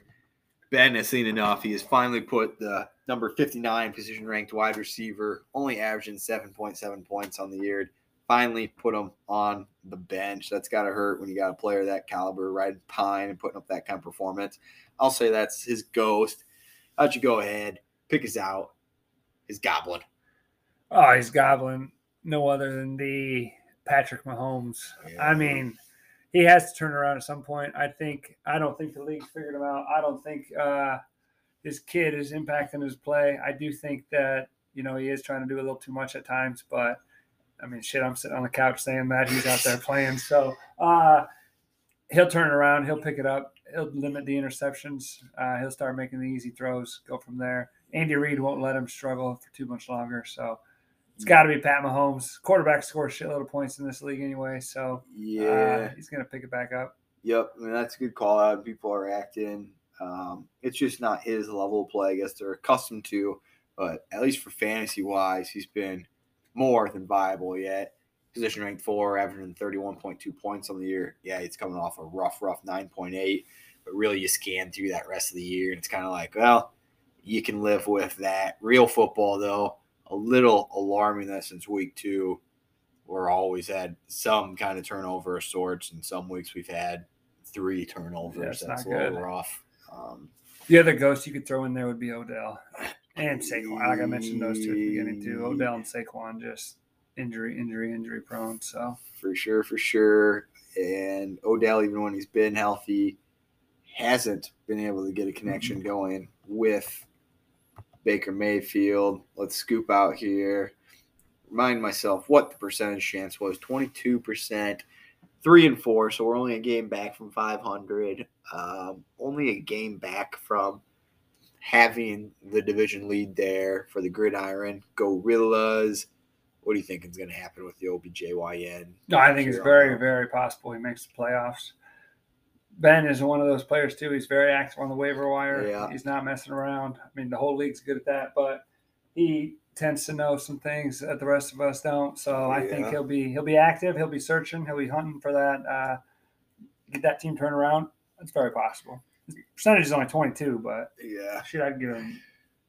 Ben has seen enough. He has finally put the number 59 position ranked wide receiver, only averaging 7.7 points on the year. Finally put him on the bench. That's got to hurt when you got a player of that caliber riding pine and putting up that kind of performance. I'll say that's his ghost. How'd you go ahead? Pick us out. His goblin. Oh, he's goblin. no other than the Patrick Mahomes. I mean, he has to turn around at some point. I think. I don't think the league's figured him out. I don't think uh, his kid is impacting his play. I do think that you know he is trying to do a little too much at times, but I mean, shit, I'm sitting on the couch saying that he's out there playing. So uh, he'll turn it around. He'll pick it up. He'll limit the interceptions. Uh, he'll start making the easy throws. Go from there. Andy Reid won't let him struggle for too much longer. So It's got to be Pat Mahomes. Quarterback scores shitload of points in this league anyway, so Yeah. uh, he's gonna pick it back up. Yep, I mean, that's a good call out. People are acting. Um, it's just not his level of play. I guess they're accustomed to, but at least for fantasy wise, he's been more than viable yet. Position ranked four, averaging 31.2 points on the year. Yeah, he's coming off a rough, rough 9.8. But really, you scan through that rest of the year, and it's kind of like, well, you can live with that. Real football, though, a little alarming that since week two, we're always had some kind of turnover of sorts, and some weeks we've had three turnovers. Yeah, it's That's a little good. rough. Um, The other ghost you could throw in there would be Odell and Saquon. Like I mentioned those two at the beginning too. Odell and Saquon just injury, injury, injury prone. So for sure, for sure. And Odell, even when he's been healthy, hasn't been able to get a connection going with Baker Mayfield. Let's scoop out here. Remind myself what the percentage chance was 22%, three and four. So we're only a game back from 500, um, only a game back from having the division lead there for the Gridiron Gorillas. What do you think is going to happen with the OBJYN? no, I think it's very, very possible he makes the playoffs. Ben is one of those players too. He's very active on the waiver wire. Yeah. He's not messing around. I mean, the whole league's good at that, but he tends to know some things that the rest of us don't. So I think he'll be he'll be active. He'll be searching. He'll be hunting for that. Uh, get that team turned around. That's very possible. Percentage is only twenty two, but Yeah. shit, I'd give him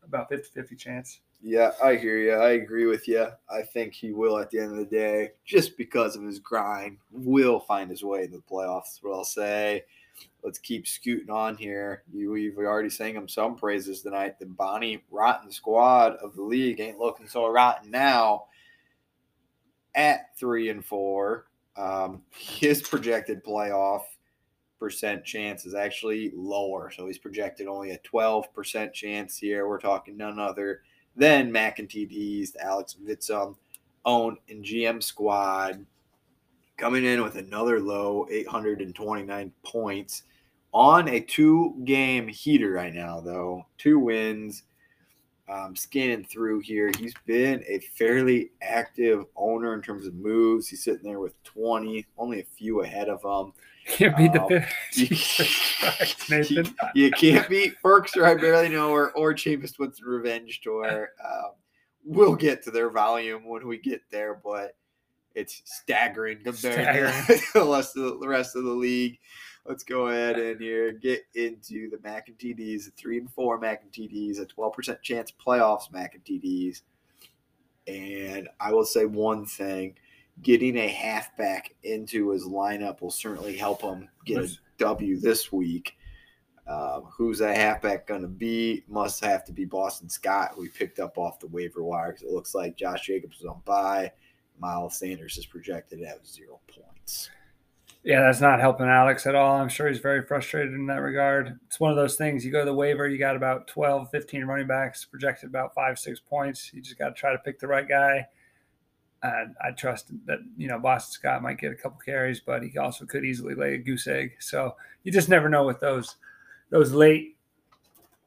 about 50-50 chance. Yeah, I hear you. I agree with you. I think he will at the end of the day, just because of his grind, will find his way into the playoffs. What I'll say. Let's keep scooting on here. You, we've already sang him some praises tonight. The Bonnie Rotten squad of the league ain't looking so rotten now. At three and four, um, his projected playoff percent chance is actually lower. So he's projected only a 12% chance here. We're talking none other than TD's, Alex Vitzum own and GM squad coming in with another low 829 points on a two game heater right now, though. Two wins. Um, scanning through here, he's been a fairly active owner in terms of moves. He's sitting there with 20, only a few ahead of him. Can't beat the Oh, you- [laughs] [laughs] Jesus Christ, [laughs] Nathan. You can't beat Perks or I Barely Know her or Chavis Winston Revenge Tour. Um, we'll get to their volume when we get there, but it's staggering compared to the rest of the, the rest of the league. Let's go ahead and here get into the Mac and TDs, three and four Mac and TDs, a 12% chance playoffs Mac and TDs. And I will say one thing getting a halfback into his lineup will certainly help him get a Yes. This week. Um, who's that halfback going to be? Must have to be Boston Scott, who we picked up off the waiver wire because it looks like Josh Jacobs is on bye. Miles Sanders is projected to have zero points. Yeah, that's not helping Alex at all. I'm sure he's very frustrated in that regard. It's one of those things you go to the waiver, you got about 12, 15 running backs, projected about five, six points. You just got to try to pick the right guy. And I trust that, you know, Boston Scott might get a couple carries, but he also could easily lay a goose egg. So you just never know with those those late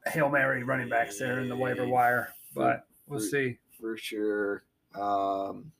Hail Mary running backs there in the waiver wire. But we'll see. for sure. Um,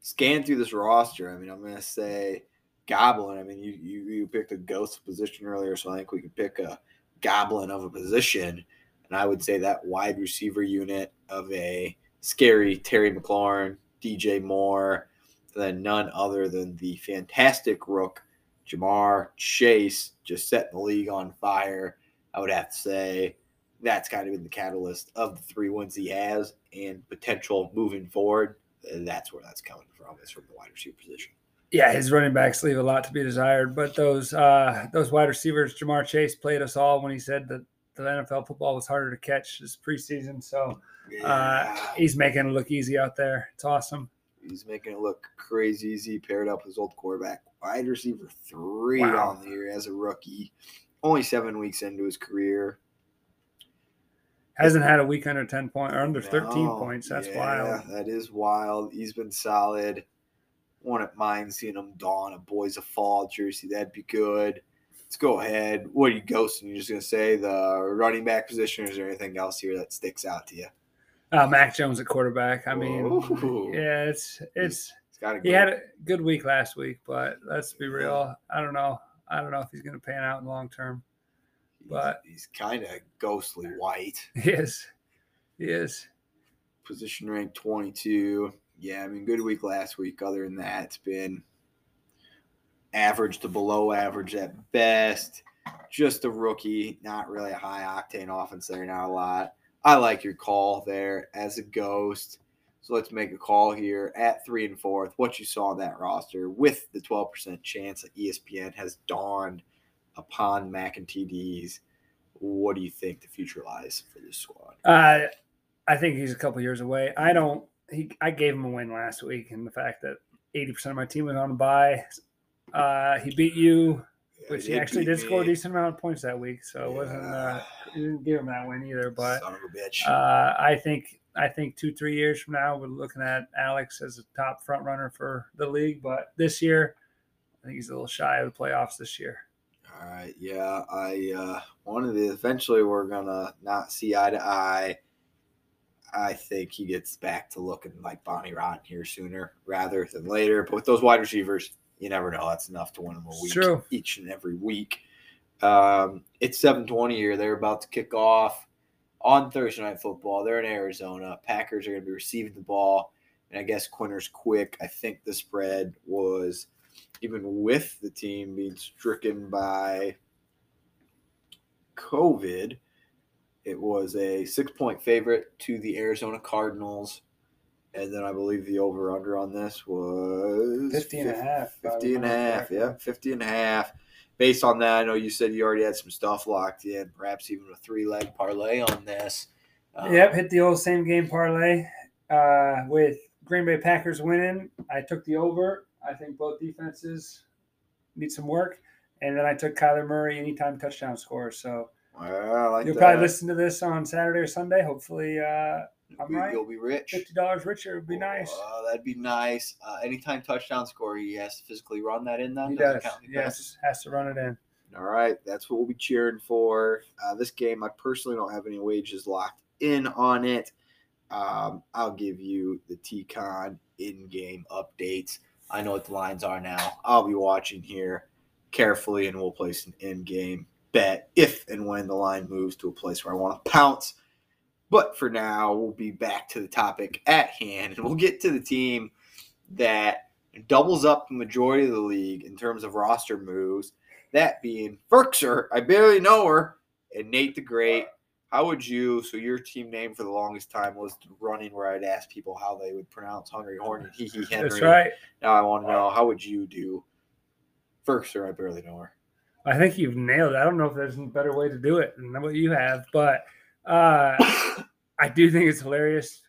scan through this roster. I mean, I'm going to say Goblin. I mean, you, you you picked a ghost position earlier, so I think we could pick a Goblin of a position, and I would say that wide receiver unit of a scary Terry McLaurin, DJ Moore, and then none other than the fantastic Rook, Ja'Marr Chase, just setting the league on fire. I would have to say that's kind of been the catalyst of the three wins he has and potential moving forward. That's where that's coming from. Is from the wide receiver position. Yeah, his running backs leave a lot to be desired, but those uh, those wide receivers, Ja'Marr Chase played us all when he said that the NFL football was harder to catch this preseason. So uh, he's making it look easy out there. It's awesome. He's making it look crazy easy. Paired up with his old quarterback, wide receiver three Wow. on the year as a rookie. Only seven weeks into his career. Hasn't had a week under ten point or under thirteen points. That's yeah, wild. That is wild. He's been solid. Wouldn't mind seeing him don a Boys of Fall jersey. That'd be good. Let's go ahead. What are you ghosting? You're just gonna say the running back position, or is there anything else here that sticks out to you? Uh, Mac Jones at quarterback. I mean, Whoa. yeah, it's it's It's got to he had a good week last week, but let's be real. I don't know. I don't know if he's going to pan out in the long term. but- he's kind of ghostly white. [laughs] He is. He is. Position rank 22. Yeah, I mean, good week last week. Other than that, it's been average to below average at best. Just a rookie, not really a high octane offense there, not a lot. I like your call there as a ghost. So let's make a call here at three and fourth. What you saw that roster with the 12% chance that ESPN has dawned upon Mac and TDs. What do you think the future lies for this squad? Uh, I think he's a couple years away. I don't. He. I gave him a win last week, and the fact that eighty percent of my team was on a bye. Uh, he beat you, which he actually did score a decent amount of points that week. So it wasn't. Uh, didn't give him that win either. But Son of a bitch. uh, I think. I think two, three years from now, we're looking at Alex as a top front runner for the league. But this year, I think he's a little shy of the playoffs this year. All right, yeah, I uh, wanted to. Eventually, we're gonna not see eye to eye. I think he gets back to looking like Bonnie Rotten here sooner rather than later. But with those wide receivers, you never know. That's enough to win them a week true. each and every week. Um, it's seven twenty here. They're about to kick off on Thursday night football. They're in Arizona. Packers are going to be receiving the ball, and I guess Quinter's quick. I think the spread was even with the team being stricken by COVID, it was a six point favorite to the Arizona Cardinals. And then I believe the over under on this was 50 and a half. if 50 and a half. correctly. Yeah, 50 and a half. Based on that, I know you said you already had some stuff locked in, perhaps even a three leg parlay on this. Um, Yep, hit the old same game parlay uh, with Green Bay Packers winning. I took the over. I think both defenses need some work. And then I took Kyler Murray anytime touchdown score. So well, I like you'll that. probably listen to this on Saturday or Sunday. Hopefully, uh, You'll be- right. You'll be rich. fifty dollars richer would be nice. Uh, that'd be nice. Uh, anytime touchdown score, he has to physically run that in. Then He does. count? Yes, has to run it in. All right, that's what we'll be cheering for. Uh, this game, I personally don't have any wages locked in on it. Um, I'll give you the TCon in-game updates. I know what the lines are now. I'll be watching here carefully, and we'll place an in-game bet if and when the line moves to a place where I want to pounce. But for now, we'll be back to the topic at hand, and we'll get to the team that doubles up the majority of the league in terms of roster moves. That being Ferkser, I barely know her, and Nate the Great. How would you? So your team name for the longest time was running where I'd ask people how they would pronounce Hungry Hornet, [laughs] He He Henry. That's right. Now I want to know how would you do Ferkser? I barely know her. I think you've nailed it. I don't know if there's a better way to do it than what you have, but uh, I do think it's hilarious.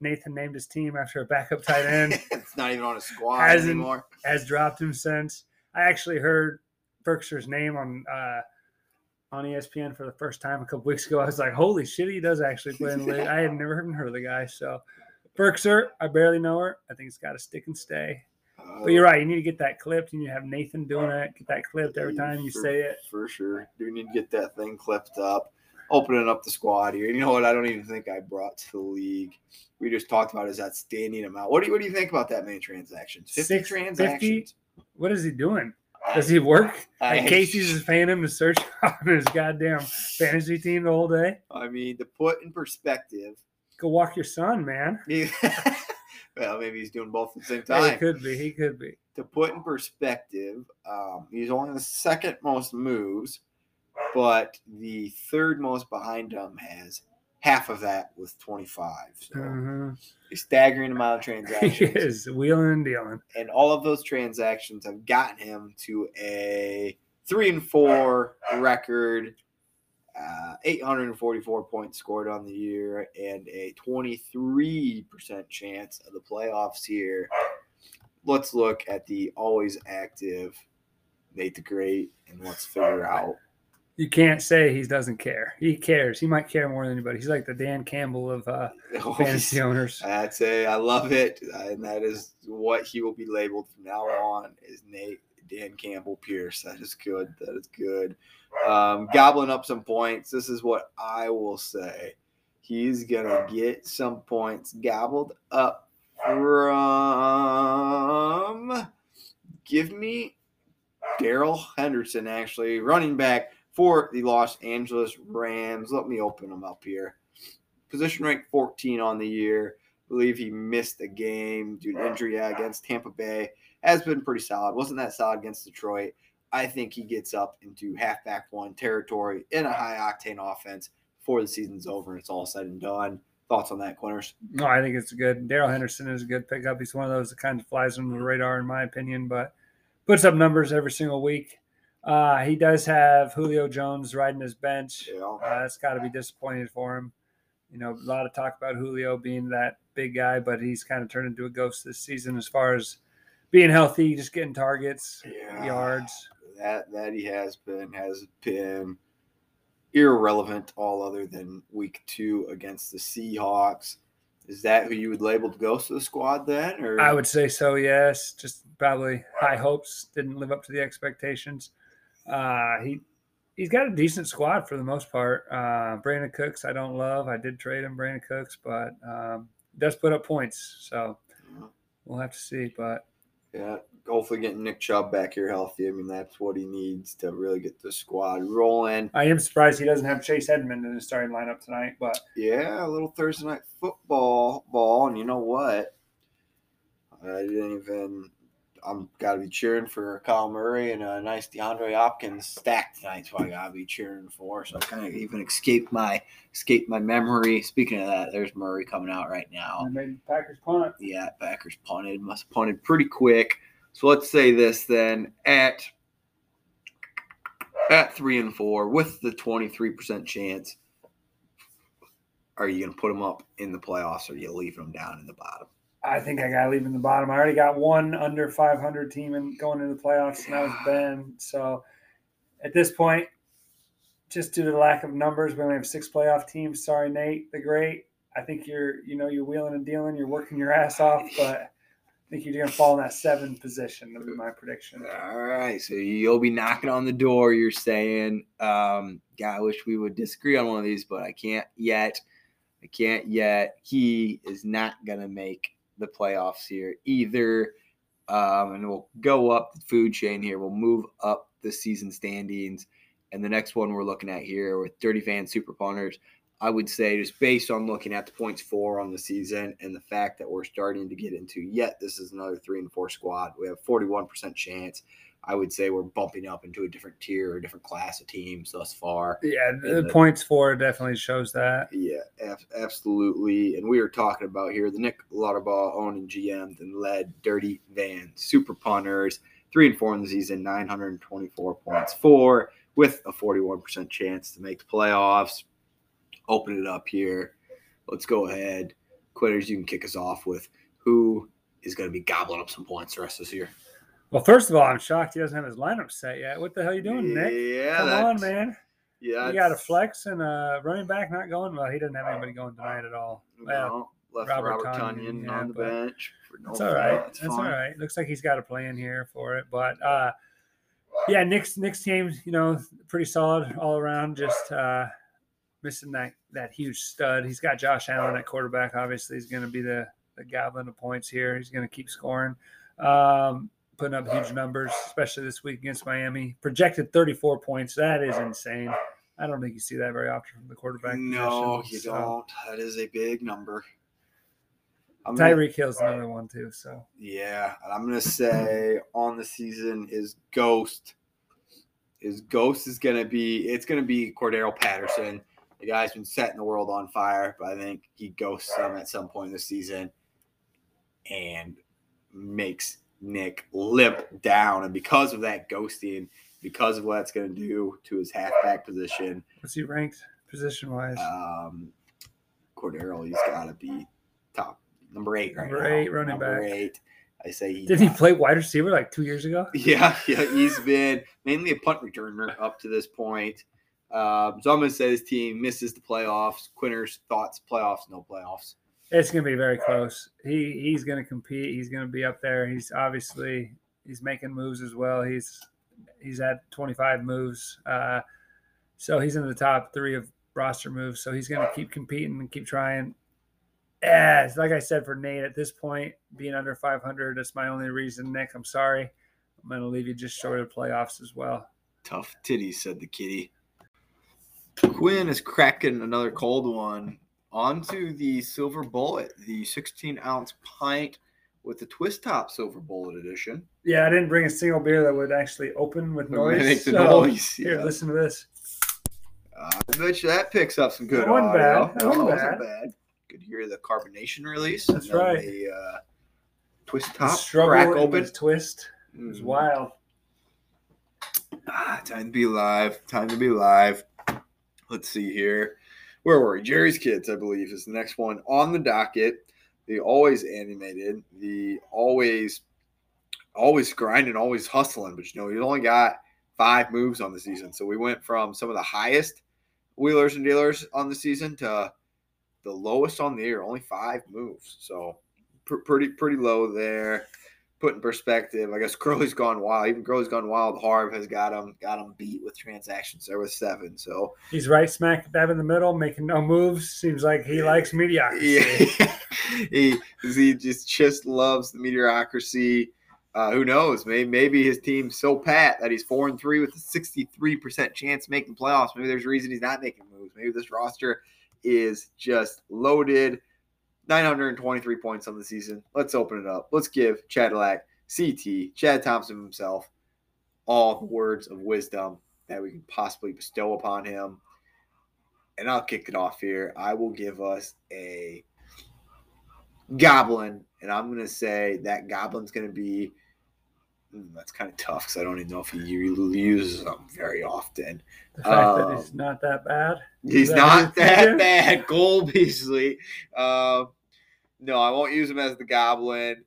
Nathan named his team after a backup tight end. [laughs] it's not even on a squad Hasn't- anymore. has dropped him since. I actually heard Berkshires name on uh, on ESPN for the first time a couple weeks ago. I was like, "Holy shit, he does actually play in the league." I had never even heard of the guy. So, Berkshire, I barely know her. I think it's got to stick and stay. But you're right. You need to get that clipped. and You have Nathan doing it. Get that clipped every time you for- say it. For sure. Do need to get that thing clipped up. Opening up the squad here. You know what? I don't even think I brought to the league. We just talked about his outstanding amount. What do you what do you think about that many transactions? 50 Six- transactions. What is he doing? Does he work? I- Like [laughs] Casey's is paying him to search [laughs] on his goddamn fantasy team the whole day. I mean, to put in perspective, Go walk your son, man. [laughs] well, maybe he's doing both at the same Yeah, he time. could be. He could be. to put in perspective, um, he's only the second most moves, but the third most behind him has half of that with 25. So Mhm. a staggering amount of He transactions. [laughs] is wheeling and dealing. and all of those transactions have gotten him to a three and four record, uh, 844 points scored on the year, and a 23% chance of the playoffs here. Let's look at the always active Nate the Great, and let's figure out. You can't say he doesn't care. He cares. He might care more than anybody. He's like the Dan Campbell of uh, [laughs] fantasy owners. That's a, I love it, and that is what he will be labeled from now on. Is Nate Dan Campbell Pierce? That is good. That is good. Um, gobbling up some points. This is what I will say. he's gonna get some points gobbled up from. Give me Darrell Henderson, actually running back for the Los Angeles Rams. Let me open them up here. Position rank 14 on the year. believe he missed a game due to injury against Tampa Bay. Has been pretty solid. Wasn't that solid against Detroit. I think he gets up into halfback one territory in a high octane offense before the season's over and it's all said and done. Thoughts on that, Quinters? No, I think it's good. Darrell Henderson is a good pickup. He's one of those that kind of flies under the radar, in my opinion, but puts up numbers every single week. Uh, he does have Julio Jones riding his bench. Yeah. Uh, that's got to be disappointed for him. You know, a lot of talk about Julio being that big guy, but he's kind of turned into a ghost this season as far as being healthy, just getting targets, Yeah. yards. That that he has been has been irrelevant all other than week two against the Seahawks. Is that who you would label the ghost of the squad then? Or I would say so, yes. Just probably high hopes, didn't live up to the expectations. Uh, he he's got a decent squad for the most part. Uh, Brandin Cooks, I don't love. I did trade him, Brandin Cooks, but um, does put up points, so we'll have to see. But Yeah, hopefully getting Nick Chubb back here healthy. I mean, that's what he needs to really get the squad rolling. I am surprised he doesn't have Chase Edmond in his starting lineup tonight. But Yeah, a little Thursday night football ball, and you know what? I didn't even. I'm got to be cheering for Kyle Murray and a nice DeAndre Hopkins stack tonight. So I got to be cheering for. So I kind of even escaped my escaped my memory. Speaking of that, there's Murray coming out right now. I made Packers punt. Yeah, Packers punted. Must have punted pretty quick. So let's say this then at at three and four with the twenty three percent chance. Are you going to put them up in the playoffs, or are you leaving them down in the bottom? I think I got to leave in the bottom. I already got one under 500 team and going into the playoffs, and that was Ben. So at this point, just due to the lack of numbers, we only have six playoff teams. Sorry, Nate, the great. I think you're, you know, you're wheeling and dealing. You're working your ass off, but I think you're going to fall in that seven position. That would be my prediction. All right, so you'll be knocking on the door. You're saying, um, "God, I wish we would disagree on one of these, but I can't yet. I can't yet." He is not gonna make the playoffs here either, um, and we'll go up the food chain here. We'll move up the season standings, and the next one we're looking at here with Dirty Fan Super Punters. I would say just based on looking at the points for on the season and the fact that we're starting to get into yet this is another three and four squad. We have 41% chance. I would say we're bumping up into a different tier, a different class of teams thus far. Yeah, the the- points for definitely shows that. Yeah, ab- absolutely. And we are talking about here the Nick Lauterbach owned and GM'd and led Dirty Van Super Punters, three and four in the season, 924 points for, with a 41% chance to make the playoffs. Open it up here. Let's go ahead. Quitters, you can kick us off with who is going to be gobbling up some points the rest of this year. Well, first of all, I'm shocked he doesn't have his lineup set yet. What the hell are you doing, Nick? Yeah, Come that's- on, man. Yeah, You got a flex and a running back not going. Well, he doesn't have anybody going tonight at all. Well, No, left Robert Robert, Tonyan, Tunyon yeah, on the bench. For no That's all right. That's all right. Looks like he's got a plan here for it. But uh, yeah, Nick's Nick's team, you know, pretty solid all around. Just uh, missing that that huge stud. He's got Josh Allen at quarterback. Obviously, he's going to be the the goblin of points here. He's going to keep scoring, um, putting up huge numbers, especially this week against Miami. Projected 34 points. That is insane. I don't think you see that very often from the quarterback. No, position. you So, don't. That is a big number. I'm Tyreek Hill's another one too. So yeah, and I'm gonna say on the season is Ghost. Is Ghost is gonna be it's gonna be Cordero Patterson. The guy's been setting the world on fire, but I think he ghosts them at some point this season and makes Nick limp down. And because of that ghosting, because of what it's gonna do to his halfback position, what's he ranked position wise? um, Cordero, he's got to be top number eight right Number now. eight running number back. eight. I say he. Did he play wide receiver like two years ago? [laughs] Yeah, yeah, he's been mainly a punt returner up to this point. Um, so I'm going to say this team misses the playoffs. Quinter's thoughts: playoffs, no playoffs. It's going to be very close. He he's going to compete. He's going to be up there. He's obviously he's making moves as well. He's he's had 25 moves. Uh, so he's in the top three of roster moves. So he's going to keep competing and keep trying. Yeah, like I said for Nate, at this point, being under 500, that's my only reason. Nick, I'm sorry. I'm going to leave you just short of playoffs as well. Tough titties, said the kitty. Quinn is cracking another cold one onto the silver bullet, the 16 ounce pint with the twist top silver bullet edition. Yeah, I didn't bring a single beer that would actually open with noise. make the so noise, Here, listen to this. Uh, I bet you that picks up some good That wasn't audio. bad. That wasn't it bad. bad. Could hear the carbonation release. That's and right. The uh, twist The top struggle crack open. twist is Mm. wild. Ah, time to be live. Time to be live. Let's see here. Where were we? Jerry's Kids, I believe, is the next one on the docket. The always animated, the always, always grinding, always hustling. But you know, you only got five moves on the season, so we went from some of the highest wheelers and dealers on the season to the lowest on the year, only five moves. So pr- pretty, pretty low there put in perspective, I guess Curly's gone wild. Even Curly's gone wild. Harv has got him got him beat with transactions there with seven. So He's right smack dab in the middle, making no moves. Seems like he likes mediocrity. yeah, [laughs] he he just just loves the mediocrity. Uh, who knows? Maybe maybe his team's so pat that he's four and three with a sixty three percent chance of making playoffs. Maybe there's a reason he's not making moves. Maybe this roster is just loaded. 923 points on the season. Let's open it up. Let's give Chadillac, CT, Chad Thompson himself, all the words of wisdom that we can possibly bestow upon him. And I'll kick it off here. I will give us a goblin, and I'm going to say that goblin's going to be. That's kind of tough because I don't even know if he uses them very often. The fact that Um, he's not that bad. He's that not that bad. Cole Beasley. Uh, no, I won't use him as the goblin.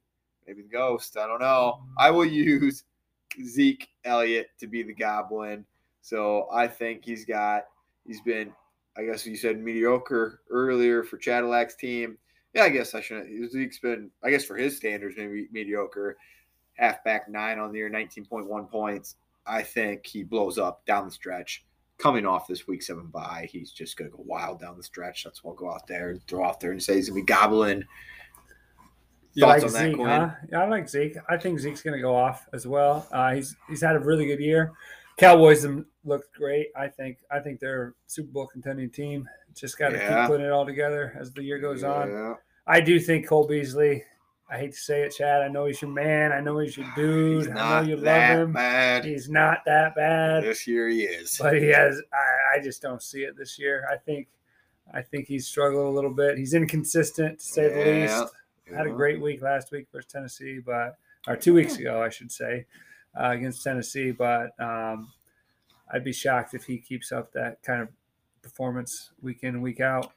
Maybe the ghost. I don't know. I will use Zeke Elliott to be the goblin. So I think he's got, he's been, I guess you said mediocre earlier for Chadillac's team. Yeah, I guess I shouldn't. Zeke's been, I guess for his standards, maybe mediocre. Halfback nine on the year, 19.1 points. I think he blows up down the stretch coming off this week seven bye, he's just going to go wild down the stretch. That's why I'll go out there and throw out there and say he's going to be gobbling. You Thoughts like on that, Zeke, huh? Yeah, I like Zeke. I think Zeke's going to go off as well. Uh, he's he's had a really good year. Cowboys them looked great. I think I think they're a Super Bowl contending team. Just got to Yeah. keep putting it all together as the year goes on. I do think Cole Beasley. I hate to say it, Chad. I know he's your man. I know he's your [sighs] dude. He's I know you love him. bad. He's not that bad. This year he is. but he has I, I just don't see it this year i think i think he's struggled a little bit he's inconsistent to say the Yeah, least had a great week last week versus tennessee but or two weeks ago i should say uh, against tennessee but um, i'd be shocked if he keeps up that kind of performance week in and week out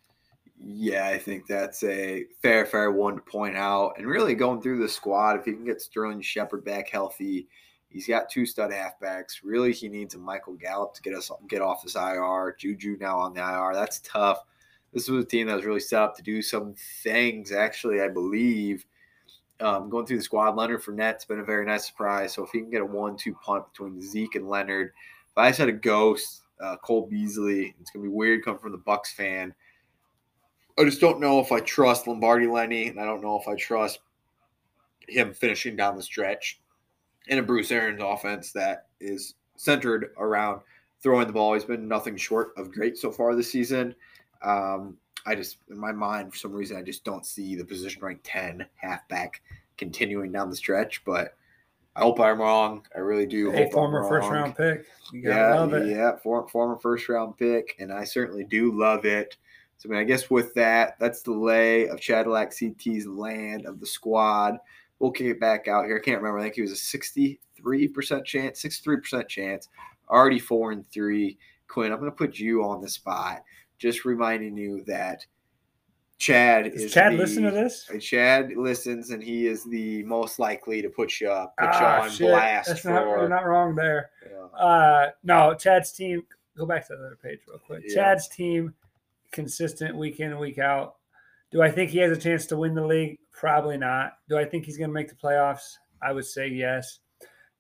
Yeah, I think that's a fair, fair one to point out. And really going through the squad, if he can get Sterling Shepard back healthy, he's got two stud halfbacks. Really, he needs a Michael Gallup to get us get off this IR. Juju now on the IR. That's tough. This was a team that was really set up to do some things. Actually, I believe um, going through the squad, Leonard Fournette's been a very nice surprise. So if he can get a one-two punt between Zeke and Leonard, if I just had a ghost, uh, Cole Beasley, it's gonna be weird coming from the Bucs fan. I just don't know if I trust Lombardi Lenny, and I don't know if I trust him finishing down the stretch in a Bruce Arians offense that is centered around throwing the ball. He's been nothing short of great so far this season. Um, I just, in my mind, for some reason, I just don't see the position rank 10 halfback continuing down the stretch, but I hope I'm wrong. I really do. a hope former first round pick Yeah, love it yeah, for, former first round pick, and I certainly do love it. So, I mean, I guess with that, that's the lay of Chadillac CT's land of the squad. We'll kick it back out here. I can't remember. I think he was a 63% chance, 63% chance, already four and three. Quinn, I'm going to put you on the spot, just reminding you that Chad Does is. chad the- listen to this Chad listens, and he is the most likely to put you up, put Ah, you on shit. blast that's for. not, you're not wrong there Yeah. Uh, no, Chad's team. Go back to the other page real quick. Yeah. Chad's team, consistent week in and week out. Do I think he has a chance to win the league? Probably not. Do I think he's going to make the playoffs? I would say yes.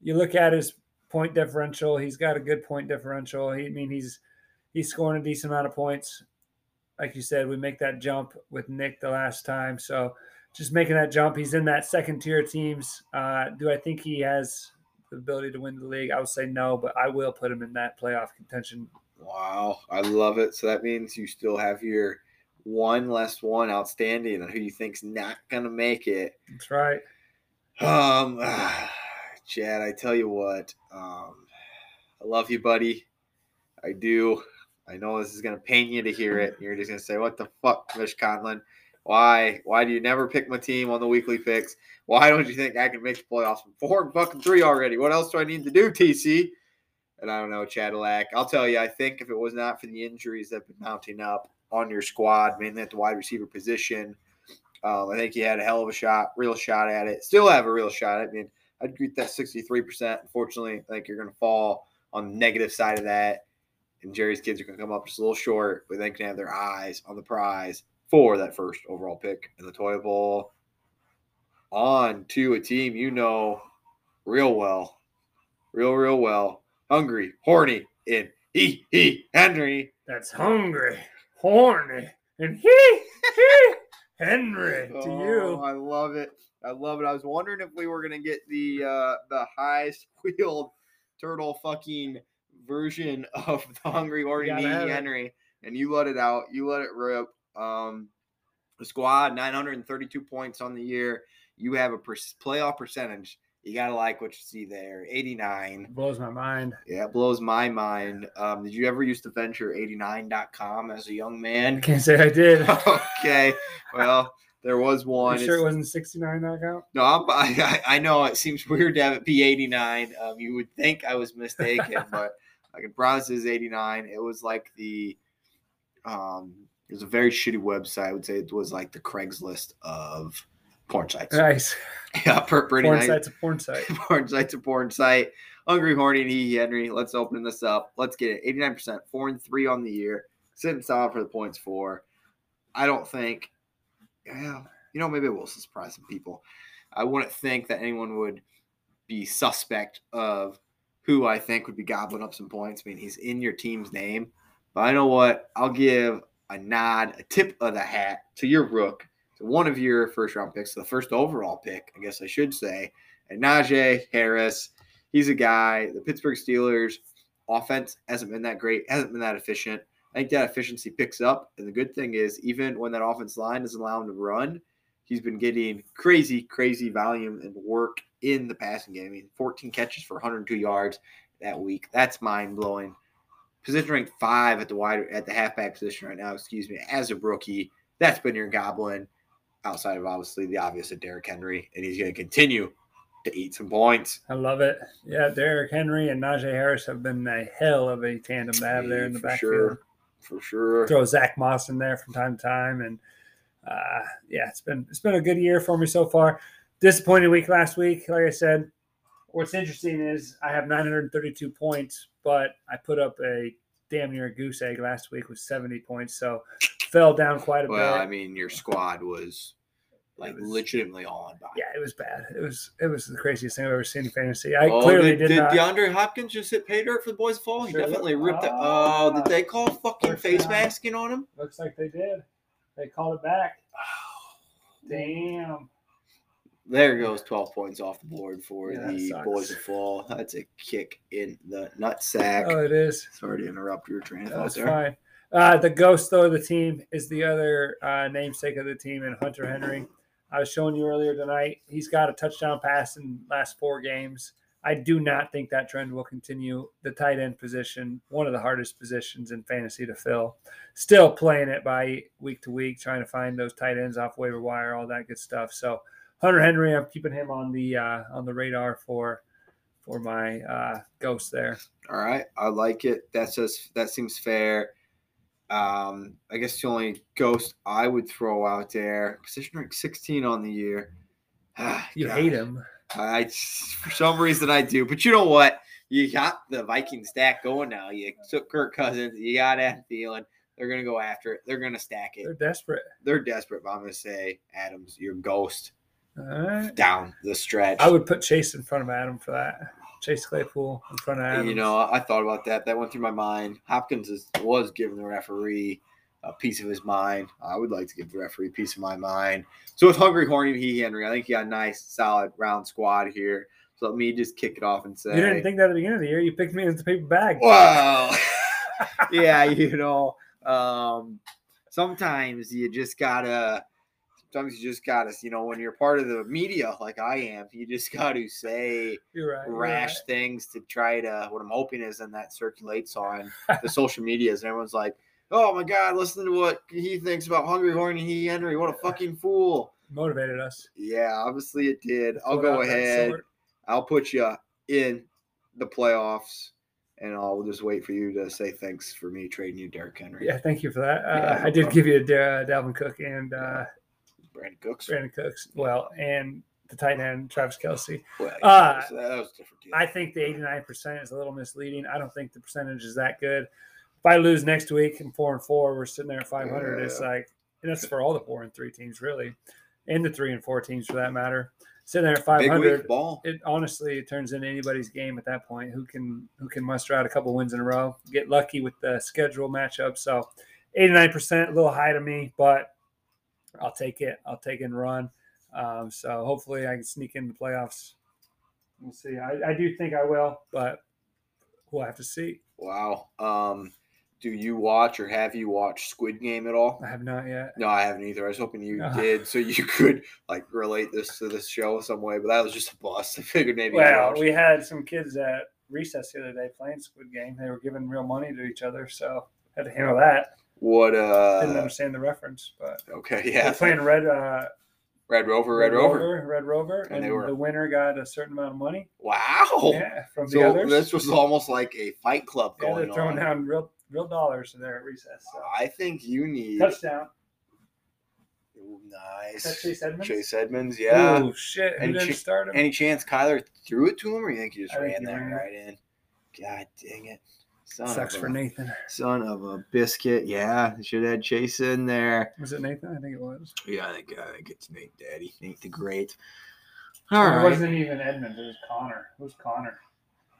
You look at his point differential. He's got a good point differential. He, I mean, he's he's scoring a decent amount of points. Like you said, we make that jump with Nick the last time. So just making that jump. He's in that second tier teams. Uh, do I think he has the ability to win the league? I would say no, but I will put him in that playoff contention. Wow, I love it. So that means you still have your one less one outstanding and who you think's not gonna make it. That's right. Um, [sighs] Chad, I tell you what, um, I love you, buddy. I do. I know this is gonna pain you to hear it. You're just gonna say, "What the fuck, Mish Conlon? Why? Why do you never pick my team on the weekly picks? Why don't you think I can make the playoffs from four and fucking three already? What else do I need to do, TC?" And I don't know, Chadillac. I'll tell you, I think if it was not for the injuries that have been mounting up on your squad, mainly at the wide receiver position, um, I think you had a hell of a shot, real shot at it. Still have a real shot. I mean, I'd greet that 63%. Unfortunately, I think you're going to fall on the negative side of that. And Jerry's kids are going to come up just a little short, but they can have their eyes on the prize for that first overall pick in the toy bowl. On to a team you know real well, real, real well. Hungry, horny, and he, he, Henry. That's hungry, horny, and he, he, [laughs] Henry to Oh, you. I love it. I love it. I was wondering if we were gonna get the uh the highest [laughs] wheeled turtle fucking version of the Hungry Horny Gotta Me have it. Henry, and you let it out. You let it rip. Um, the squad 932 points on the year. You have a per- playoff percentage. You gotta like what you see there. 89. Blows my mind. Yeah, it blows my mind. Um, did you ever use to venture 89.com as a young I man? can't say I did. [laughs] okay. Well, there was [laughs] one. You sure it wasn't 69 knockout? no, I'm, [laughs] I, I I know it seems weird to have it be 89. Um, you would think I was mistaken, but I can promise it's 89. It was like the, um, it was a very shitty website. I would say it was like the Craigslist of porn sites. Nice. [laughs] Yeah, pretty Porn nice. site's a porn site. [laughs] porn site's a porn site. Hungry, horny, and he Henry. Let's open this up. Let's get it. 89%, four and three on the year. Sitting solid for the points for. I don't think, yeah, you know, maybe it will surprise some people. I wouldn't think that anyone would be suspect of who I think would be gobbling up some points. I mean, he's in your team's name. But I know what? I'll give a nod, a tip of the hat to your rook, one of your first round picks, the first overall pick, I guess I should say, and Najee Harris. He's a guy, the Pittsburgh Steelers offense hasn't been that great, hasn't been that efficient. I think that efficiency picks up. And the good thing is, even when that offense line doesn't allow him to run, he's been getting crazy, crazy volume and work in the passing game. I mean, 14 catches for 102 yards that week. That's mind blowing. Position ranked five at the wide at the halfback position right now, excuse me, as a rookie. That's been your goblin outside of obviously the obvious of Derrick Henry, and he's going to continue to eat some points. I love it. Yeah, Derrick Henry and Najee Harris have been a hell of a tandem to have there in the For backfield. sure. For sure. Throw Zach Moss in there from time to time, and uh, yeah, it's been it's been a good year for me so far. Disappointing week last week, like I said. What's interesting is I have 932 points, but I put up a damn near a goose egg last week with 70 points, so fell down quite a Well, bit. I mean, your squad was like was- legitimately on by. yeah, it was bad. It was it was the craziest thing I've ever seen in fantasy. I oh, clearly did, did, did not. DeAndre Hopkins just hit pay dirt for the boys fall? He Sure. definitely ripped it. Ah. Oh, did they call fucking face down. masking on him? Looks like they did. They called it back. Oh, [sighs] Damn. There goes 12 points off the board for Yeah, the sucks. boys of fall. That's a kick in the nutsack. Oh, it is. Sorry to interrupt your train of thought That's there. fine. Uh, the ghost though of the team is the other uh, namesake of the team, and Hunter Henry. I was showing you earlier tonight. He's got a touchdown pass in last four games. I do not think that trend will continue. The tight end position, one of the hardest positions in fantasy to fill. Still playing it by week to week, trying to find those tight ends off waiver wire, all that good stuff. So Hunter Henry, I'm keeping him on the uh, on the radar for for my uh, ghost there. All right, I like it. That's just that seems fair. Um, I guess the only ghost I would throw out there, position rank 16 on the year. [sighs] Ah, You God. hate him. I for some reason I do, but you know what? You got the Viking stack going now. You took Kirk Cousins. You got Adam Thielen. They're gonna go after it. They're gonna stack it. They're desperate. They're desperate. But I'm gonna say Adams, your ghost right. down the stretch. I would put Chase in front of Adam for that. Chase Claypool in front of Adams. You know, I thought about that. That went through my mind. Hopkins is, was giving the referee a piece of his mind. I would like to give the referee a piece of my mind. So with Hungry Horny He Henry, I think you got a nice, solid round squad here. So let me just kick it off and say, you didn't think that at the beginning of the year. You picked me as the paper bag. Well, [laughs] [laughs] yeah, you know, um, sometimes you just gotta. Sometimes you just gotta, you know, when you're part of the media like I am, you just [laughs] got to say right. rash right. things to try to. What I'm hoping is then that circulates on [laughs] the social medias, and everyone's like, "Oh my God, listen to what he thinks about Hungry Horny He Henry. What a fucking fool!" Motivated us. Yeah, obviously it did. I'll go ahead. I'll put you in the playoffs, and I'll just wait for you to say thanks for me trading you Derrick Henry. Yeah, thank you for that. Uh, Yeah, no I did problem. give you a Da- Dalvin Cook and uh, Brandin Cooks. Brandin Cooks. Well, and the tight end Travis Kelce. Well, Uh, that, was, that was a different. Deal. I think the 89% is a little misleading. I don't think the percentage is that good. If I lose next week and four and four, we're sitting there at 500. It's Yeah. like, and that's for all the four and three teams, really, and the three and four teams for that matter. Sitting there at 500, week ball. it honestly it turns into anybody's game at that point. Who can who can muster out a couple wins in a row? Get lucky with the schedule matchup. So, 89%, a little high to me, but I'll take it. I'll take it and run. Um, so hopefully I can sneak in the playoffs. We'll see. I, I do think I will, but we'll have to see. Wow. Um, do you watch or have you watched Squid Game at all? I have not yet. No, I haven't either. I was hoping you did, so you [laughs] could like relate this to this show in some way. But that was just a bust. [laughs] I figured maybe. Well, we had some kids at recess the other day playing Squid Game. They were giving real money to each other, so had to handle that. What? Uh didn't understand the reference, but okay, they're yeah. playing Red uh, Red Rover, Red Rover. Red Rover, And and, they were- the winner got a certain amount of money. Wow. Yeah, from the So others. this was almost like a Fight Club yeah, going they're throwing on. down real real dollars in there at recess. So. I think you need Touchdown. Ooh, Is that nice. Chase Edmonds? Chase Edmonds, yeah. Oh shit! Who And didn't Chi- start him? Any chance Kyler threw it to him, or you think he just I ran that right in? God dang it! Son Sucks for a, Nathan. son of a biscuit. Yeah, should have had Chase in there. Was it Nathan? I think it was. Yeah, I think I think it's Nate Daddy, Nate the Great. Or All It right, wasn't even Edmonds. It was Connor. Who's Connor?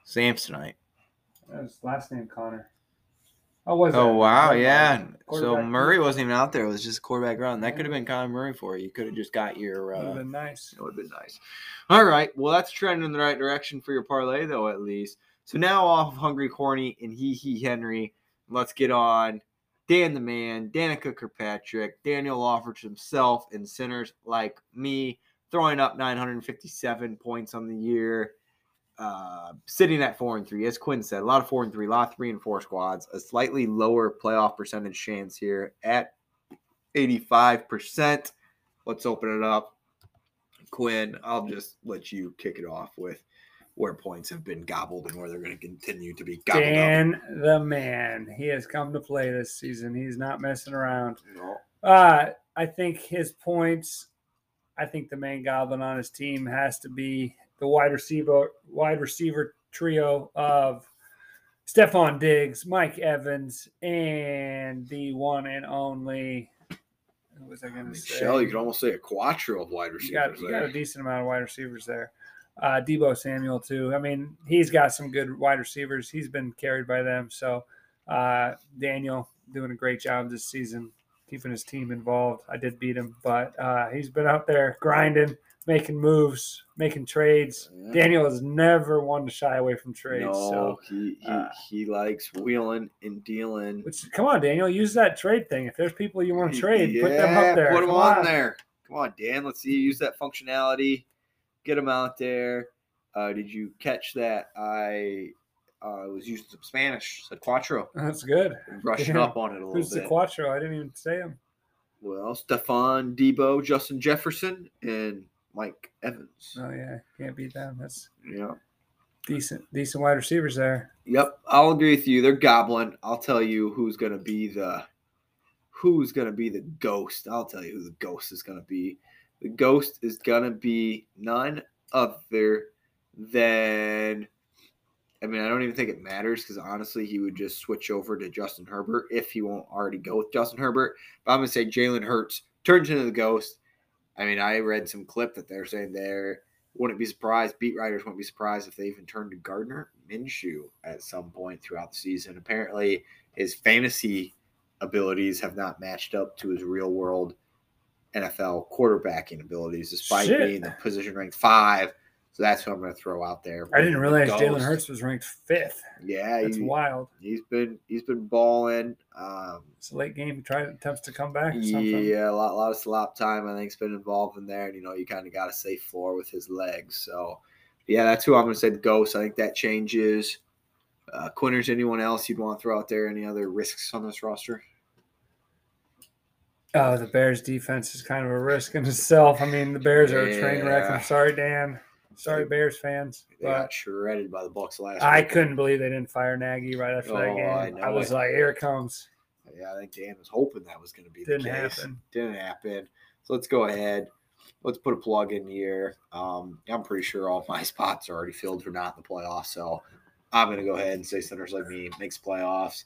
Samsonite. That was last name Connor. Oh, was it? Oh wow, yeah. So Murray wasn't even out there. It was just a quarterback run. That Yeah. could have been Connor Murray for you. You could have just got your. Would Uh, have been nice. It would have been nice. All right. Well, that's trending in the right direction for your parlay, though, at least. So now off of Hungry Horny and He He Henry, let's get on Dan the Man, Danica Kirkpatrick, Daniel Offridge himself, and sinners like me, throwing up 957 points on the year, uh, sitting at four and three. As Quinn said, a lot of four and three, a lot of three and four squads, a slightly lower playoff percentage chance here at 85%. Let's open it up. Quinn, I'll just let you kick it off with where points have been gobbled and where they're going to continue to be gobbled up. Dan the man. He has come to play this season. He's not messing around. No. Uh, I think his points. I think the main goblin on his team has to be the wide receiver, wide receiver trio of Stefon Diggs, Mike Evans, and the one and only. What was I I going mean, to say? Shell, you could almost say a quattro of wide You got, receivers you got a decent amount of wide receivers there. Uh, Deebo Samuel too. I mean, he's got some good wide receivers. He's been carried by them. So uh, Daniel doing a great job this season, keeping his team involved. I did beat him, but uh, he's been out there grinding, making moves, making trades. Yeah. Daniel has never wanted to shy away from trades. no, So, he, he, uh, he likes wheeling and dealing. which come on, Daniel, use that trade thing. If there's people you want to trade, put them up there. Put them Come on there. Come on, Dan. Let's see you use that functionality. Get them out there. Uh, did you catch that? I uh, was using some Spanish. Said quattro. That's good. Brushing Yeah. up on it a little bit. Who's the bit. Quattro? I didn't even say him. well, Stefon Deebo, Justin Jefferson, and Mike Evans. Oh yeah, can't beat them. That's Yeah. decent, decent wide receivers there. Yep, I'll agree with you. They're goblin. I'll tell you who's gonna be the who's gonna be the ghost. I'll tell you who the ghost is gonna be. The ghost is gonna be none other than I mean, I don't even think it matters because honestly, he would just switch over to Justin Herbert if he won't already go with Justin Herbert. But I'm gonna say Jalen Hurts turns into the ghost. I mean, I read some clip that they're saying they're wouldn't be surprised. Beat writers wouldn't be surprised if they even turned to Gardner Minshew at some point throughout the season. Apparently, his fantasy abilities have not matched up to his real world NFL quarterbacking abilities, despite Shit. being the position ranked five. So that's who I'm going to throw out there. I didn't realize. Jalen Hurts was ranked fifth. Yeah, he, wild. he's been he's been balling. Um, It's a late game. He tried attempts to come back yeah, a lot, lot of slop time. I think's been involved in there, and you know, you kind of got a safe floor with his legs. So, yeah, that's who I'm going to say the ghost. I think that changes. Uh, Quinters, anyone else you'd want to throw out there? Any other risks on this roster? Oh, the Bears defense is kind of a risk in itself. I mean, the Bears are a train wreck. I'm sorry, Dan. Sorry, Bears fans. They got shredded by the Bucs last. I week. couldn't believe they didn't fire Nagy right after that Oh, game. I I, was it. like, here it comes. Yeah, I think Dan was hoping that was going to be Didn't the case. happen. Didn't happen. So let's go ahead. Let's put a plug in here. Um, I'm pretty sure all my [laughs] spots are already filled for not in the playoffs. So I'm going to go ahead and say centers like me makes playoffs.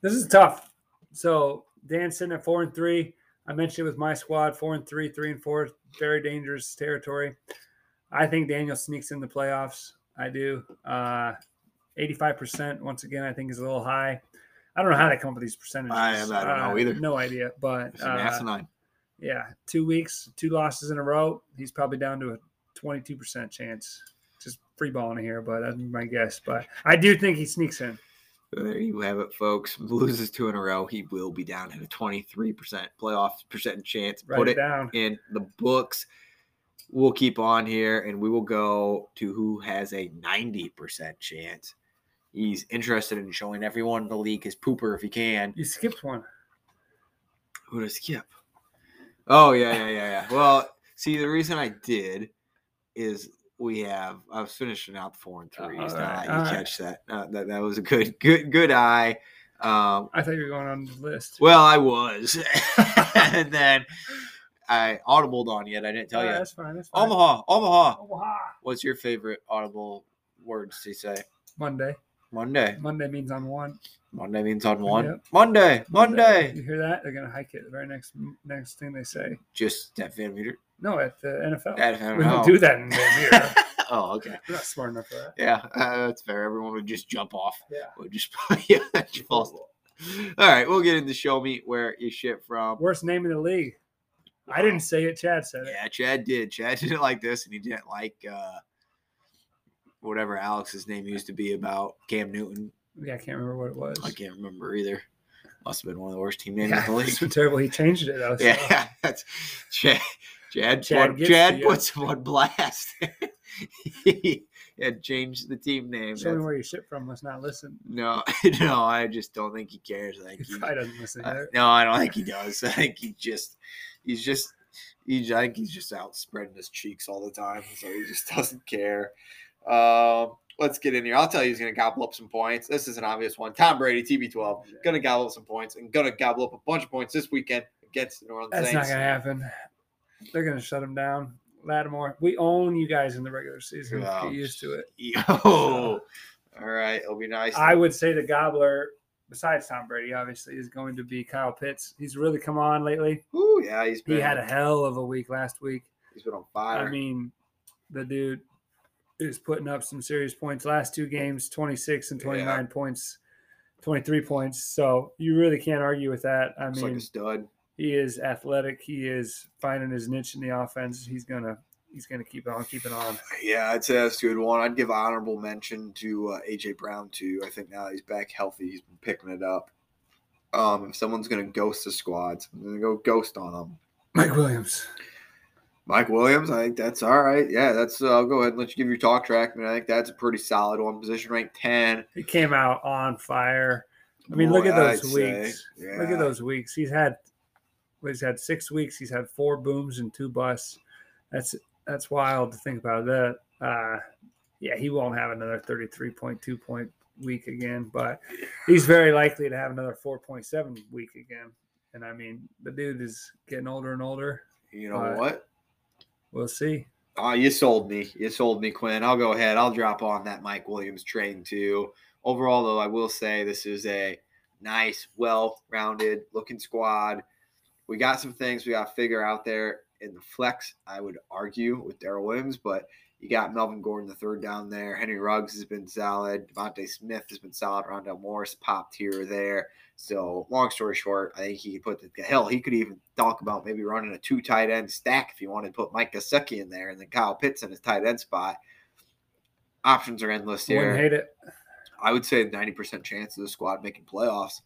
This is tough. So Dan's sitting at four and three. I mentioned it with my squad, four and three, three and four, very dangerous territory. I think Daniel sneaks in the playoffs. I do. Uh, 85% once again, I think is a little high. I don't know how they come up with these percentages. I- I don't know Uh, either. No idea. But uh, asinine. yeah, two weeks, two losses in a row. He's probably down to a 22% chance. Just free balling here, but that's my guess. But I do think he sneaks in. There you have it, folks. Loses two in a row. He will be down at a 23% playoff percent chance. Write Put it down. in the books. We'll keep on here and we will go to who has a 90% chance. He's interested in showing everyone in the league his pooper if he can. You skipped one. Who to skip? Oh, yeah, yeah, yeah, yeah. Well, see, the reason I did is we have, I was finishing out four and three. It's right, you right. catch that. Uh, that. That was a good, good, good eye. Um, I thought you were going on the list. Well, I was. [laughs] and [laughs] then I audibled on yet. I didn't tell you. That's fine. That's fine. Omaha, Omaha. Omaha. What's your favorite audible words to say? Monday. Monday. Monday means on one. Monday means on one. Yep. Monday. Monday. You hear that? They're gonna hike it. The very next next thing they say. Just that fan Meter. No, at the NFL. That Van we don't do that in [laughs] Meter. oh, okay. We're not smart enough for that. Yeah, uh, [laughs] that's fair. Everyone would just jump off. Yeah. Would just [laughs] yeah, fall. All right, we'll get into show me where you ship from. Worst name in the league. I didn't say it. Chad said it. Yeah, Chad did. Chad didn't like this, and he didn't like uh, whatever Alex's name used to be about Cam Newton. Yeah, I can't remember what it was. I can't remember either. Must have been one of the worst team names Yeah, in the it's league. so terrible. He changed it though. so- Yeah, that's Chad. Chad, Chad put, puts him on blast. [laughs] he had changed the team name. Show me where you ship from. Let's not listen. no, [laughs] no, I just don't think he cares. I think He he, probably doesn't listen Uh, no, I don't think he does. [laughs] I think he just, he's just, he's, I think he's just out spreading his cheeks all the time, so he just doesn't care. Um, let's get in here. I'll tell you, he's going to gobble up some points. This is an obvious one. Tom Brady, TB12, going to gobble up some points and going to gobble up a bunch of points this weekend against the New Orleans That's Saints. not gonna happen. They're gonna shut him down. Lattimore, we own you guys in the regular season. Oh, Get used to it. Yo, [laughs] oh, all right, it'll be nice. I would say the gobbler, besides Tom Brady, obviously, is going to be Kyle Pitts. He's really come on lately. Ooh, yeah, he's been, He had a hell of a week last week. he's been on fire. I mean, the dude is putting up some serious points. Last two games, 26 and 29 points, 23 points. So you really can't argue with that. I Looks mean, like a stud. He is athletic. He is finding his niche in the offense. He's gonna he's gonna keep on keeping on. Yeah, I'd say that's a good one. I'd give honorable mention to uh, AJ Brown too. I think now he's back healthy, he's been picking it up. Um, if someone's gonna ghost the squads, I'm gonna go ghost on them. Mike Williams. Mike Williams, I think that's all right. Yeah, that's. Uh, I'll go ahead and let you give your talk track. I mean, I think that's a pretty solid one. Position ranked ten. He came out on fire. I mean, look at those I'd say, weeks. Look at those weeks. He's had well, he's had six weeks. He's had four booms and two busts. That's that's wild to think about that. Uh, yeah, he won't have another thirty-three point two point week again, but he's very likely to have another four point seven week again. And I mean, the dude is getting older and older. You know what? We'll see. Oh, you sold me. You sold me, Quinn. I'll go ahead. I'll drop on that Mike Williams train too. Overall, though, I will say this is a nice, well-rounded looking squad. We got some things we got to figure out there in the flex, I would argue with Darrel Williams, but you got Melvin Gordon the third down there. Henry Ruggs has been solid. DeVonta Smith has been solid. Rondell Morris popped here or there. So long story short, I think he could put the hell. He could even talk about maybe running a two tight end stack if you wanted to put Mike Gesicki in there and then Kyle Pitts in his tight end spot. Options are endless here. Wouldn't hate it. I would say 90% chance of the squad making playoffs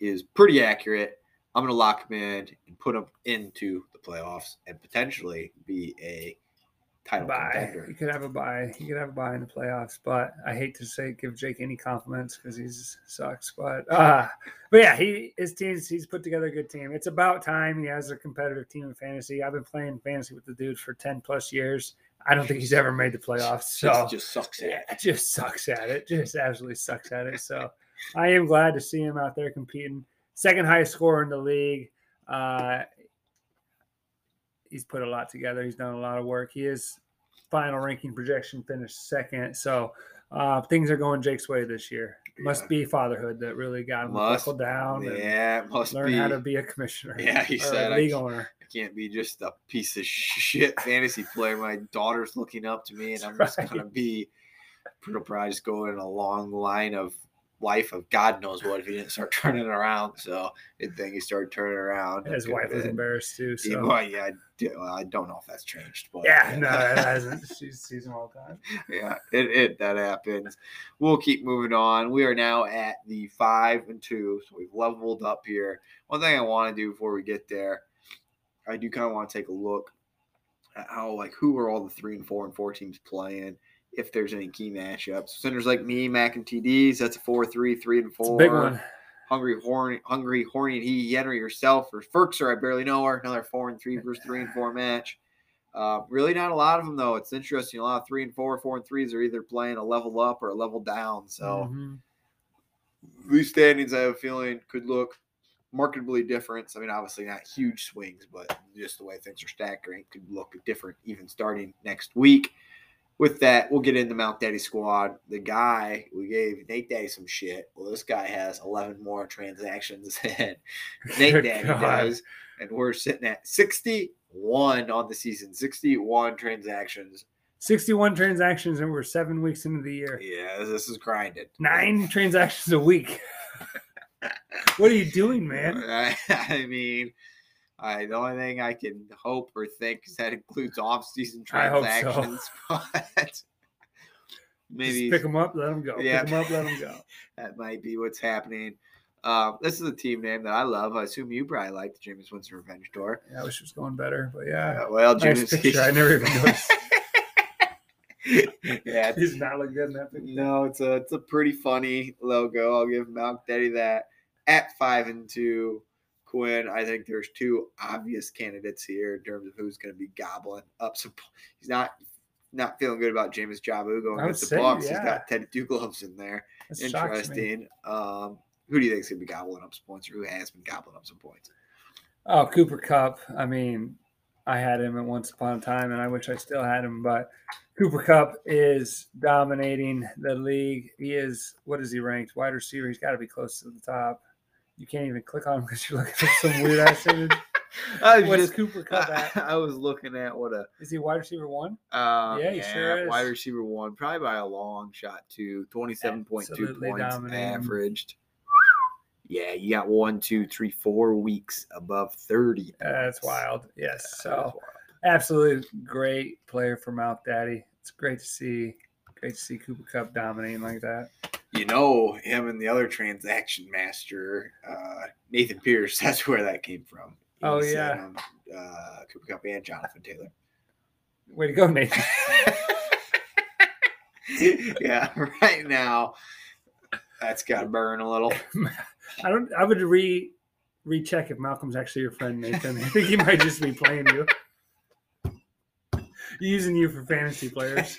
is pretty accurate. I'm going to lock him in and put him into the playoffs and potentially be a title Bye. contender. You could have a buy. You could have a buy in the playoffs, but I hate to say give Jake any compliments because he sucks. But uh but yeah, he his teams he's put together a good team. It's about time he has a competitive team in fantasy. I've been playing fantasy with the dude for ten plus years. I don't think he's ever made the playoffs. So Just, just sucks at it. just sucks at it. Just absolutely sucks at it. So I am glad to see him out there competing. Second highest scorer in the league. Uh, he's put a lot together. He's done a lot of work. He is final ranking projection finished second. So uh, things are going Jake's way this year. Must be fatherhood that really got him to Must- buckle down and Yeah, it must learn be. how to be a commissioner. [laughs] Yeah, he said, I league can't- owner. I can't be just a piece of shit fantasy player. My daughter's looking up to me, and I'm just [laughs] gonna be. It'll probably just go in a long line of life of God knows what if he didn't start [laughs] turning around. So good thing he started turning around. His wife was embarrassed too. Yeah, So well, yeah, I, do- I don't know if that's changed, but yeah, no, [laughs] it hasn't. She sees him all the time. yeah, it, it that happens. We'll keep moving on. We are now at the five and two, so we've leveled up here. One thing I want to do before we get there, I do kind of want to take a look at how like who are all the three and four and four teams playing. If there's any key matchups, centers like me, Mac and TDs, that's a four, three, three and four. big one. Hungry, horny, hungry, horny, and he, Henry yourself, or Ferkser, I barely know her. Another four and three versus three and four match. Uh, really, not a lot of them though. It's interesting. A lot of three and four, four and threes are either playing a level up or a level down. So Mhm. these standings, I have a feeling, could look markedly different. I mean, obviously not huge swings, but just the way things are stackering could look different even starting next week. With that, we'll get into Mount Daddy squad. The guy we gave Nate Daddy some shit. Well, this guy has 11 more transactions [laughs] than [laughs] Nate Daddy God. does, and we're sitting at 61 on the season. 61 transactions. 61 transactions and we're seven weeks into the year. Yeah, this is grinded. Nine [laughs] transactions a week. what are you doing, man? I, I mean, I, the only thing I can hope or think is that includes [laughs] off-season I hope so. [laughs] but maybe Just pick them up, let them go. Yeah. Pick them up, let them go. [laughs] that might be what's happening. Um, this is a team name that I love. I assume you probably like the Jameis Winston Revenge Tour. Yeah, I wish it was going better, but yeah. Uh, well, Nice Jameis, picture. I never even noticed. yeah, He's not look good in that picture. No, it's a it's a pretty funny logo. I'll give Mount Daddy that. At five and two, Quinn. I think there's two obvious candidates here in terms of who's going to be gobbling up some. He's not not feeling good about Jameis Jabu going against the Bucs. yeah. He's got Teddy Two Gloves in there. That. Interesting. Um, who do you think's going to be gobbling up some points, or who has been gobbling up some points? Oh, Cooper Kupp. I mean, I had him at once upon a time, and I wish I still had him. But Cooper Kupp is dominating the league. He is what is he ranked? Wide receiver. He's got to be close to the top. You can't even click on him because you're looking at some weird ass [laughs] image. I was What's just Cooper [laughs] Cup at? I, was looking at what a Is he wide receiver one? Um, Yeah, he sure is. Wide receiver one, probably by a long shot too. Twenty-seven point two points dominating. averaged. Yeah, you got one, two, three, four weeks above thirty. That's wild. Yes. Yeah, So wild. absolutely great player for Mouth Daddy. It's great to see. Great to see Cooper Kupp dominating like that. You know him and the other transaction master, uh, Nathan Pierce. [laughs] That's where that came from. He Oh, yeah. um, uh, Cooper Kupp and Jonathan Taylor. Way to go, Nathan. [laughs] [laughs] yeah, right now that's got to burn a little. I don't. I would re recheck if Malcolm's actually your friend, Nathan. I think he might just be playing you, using you for fantasy players.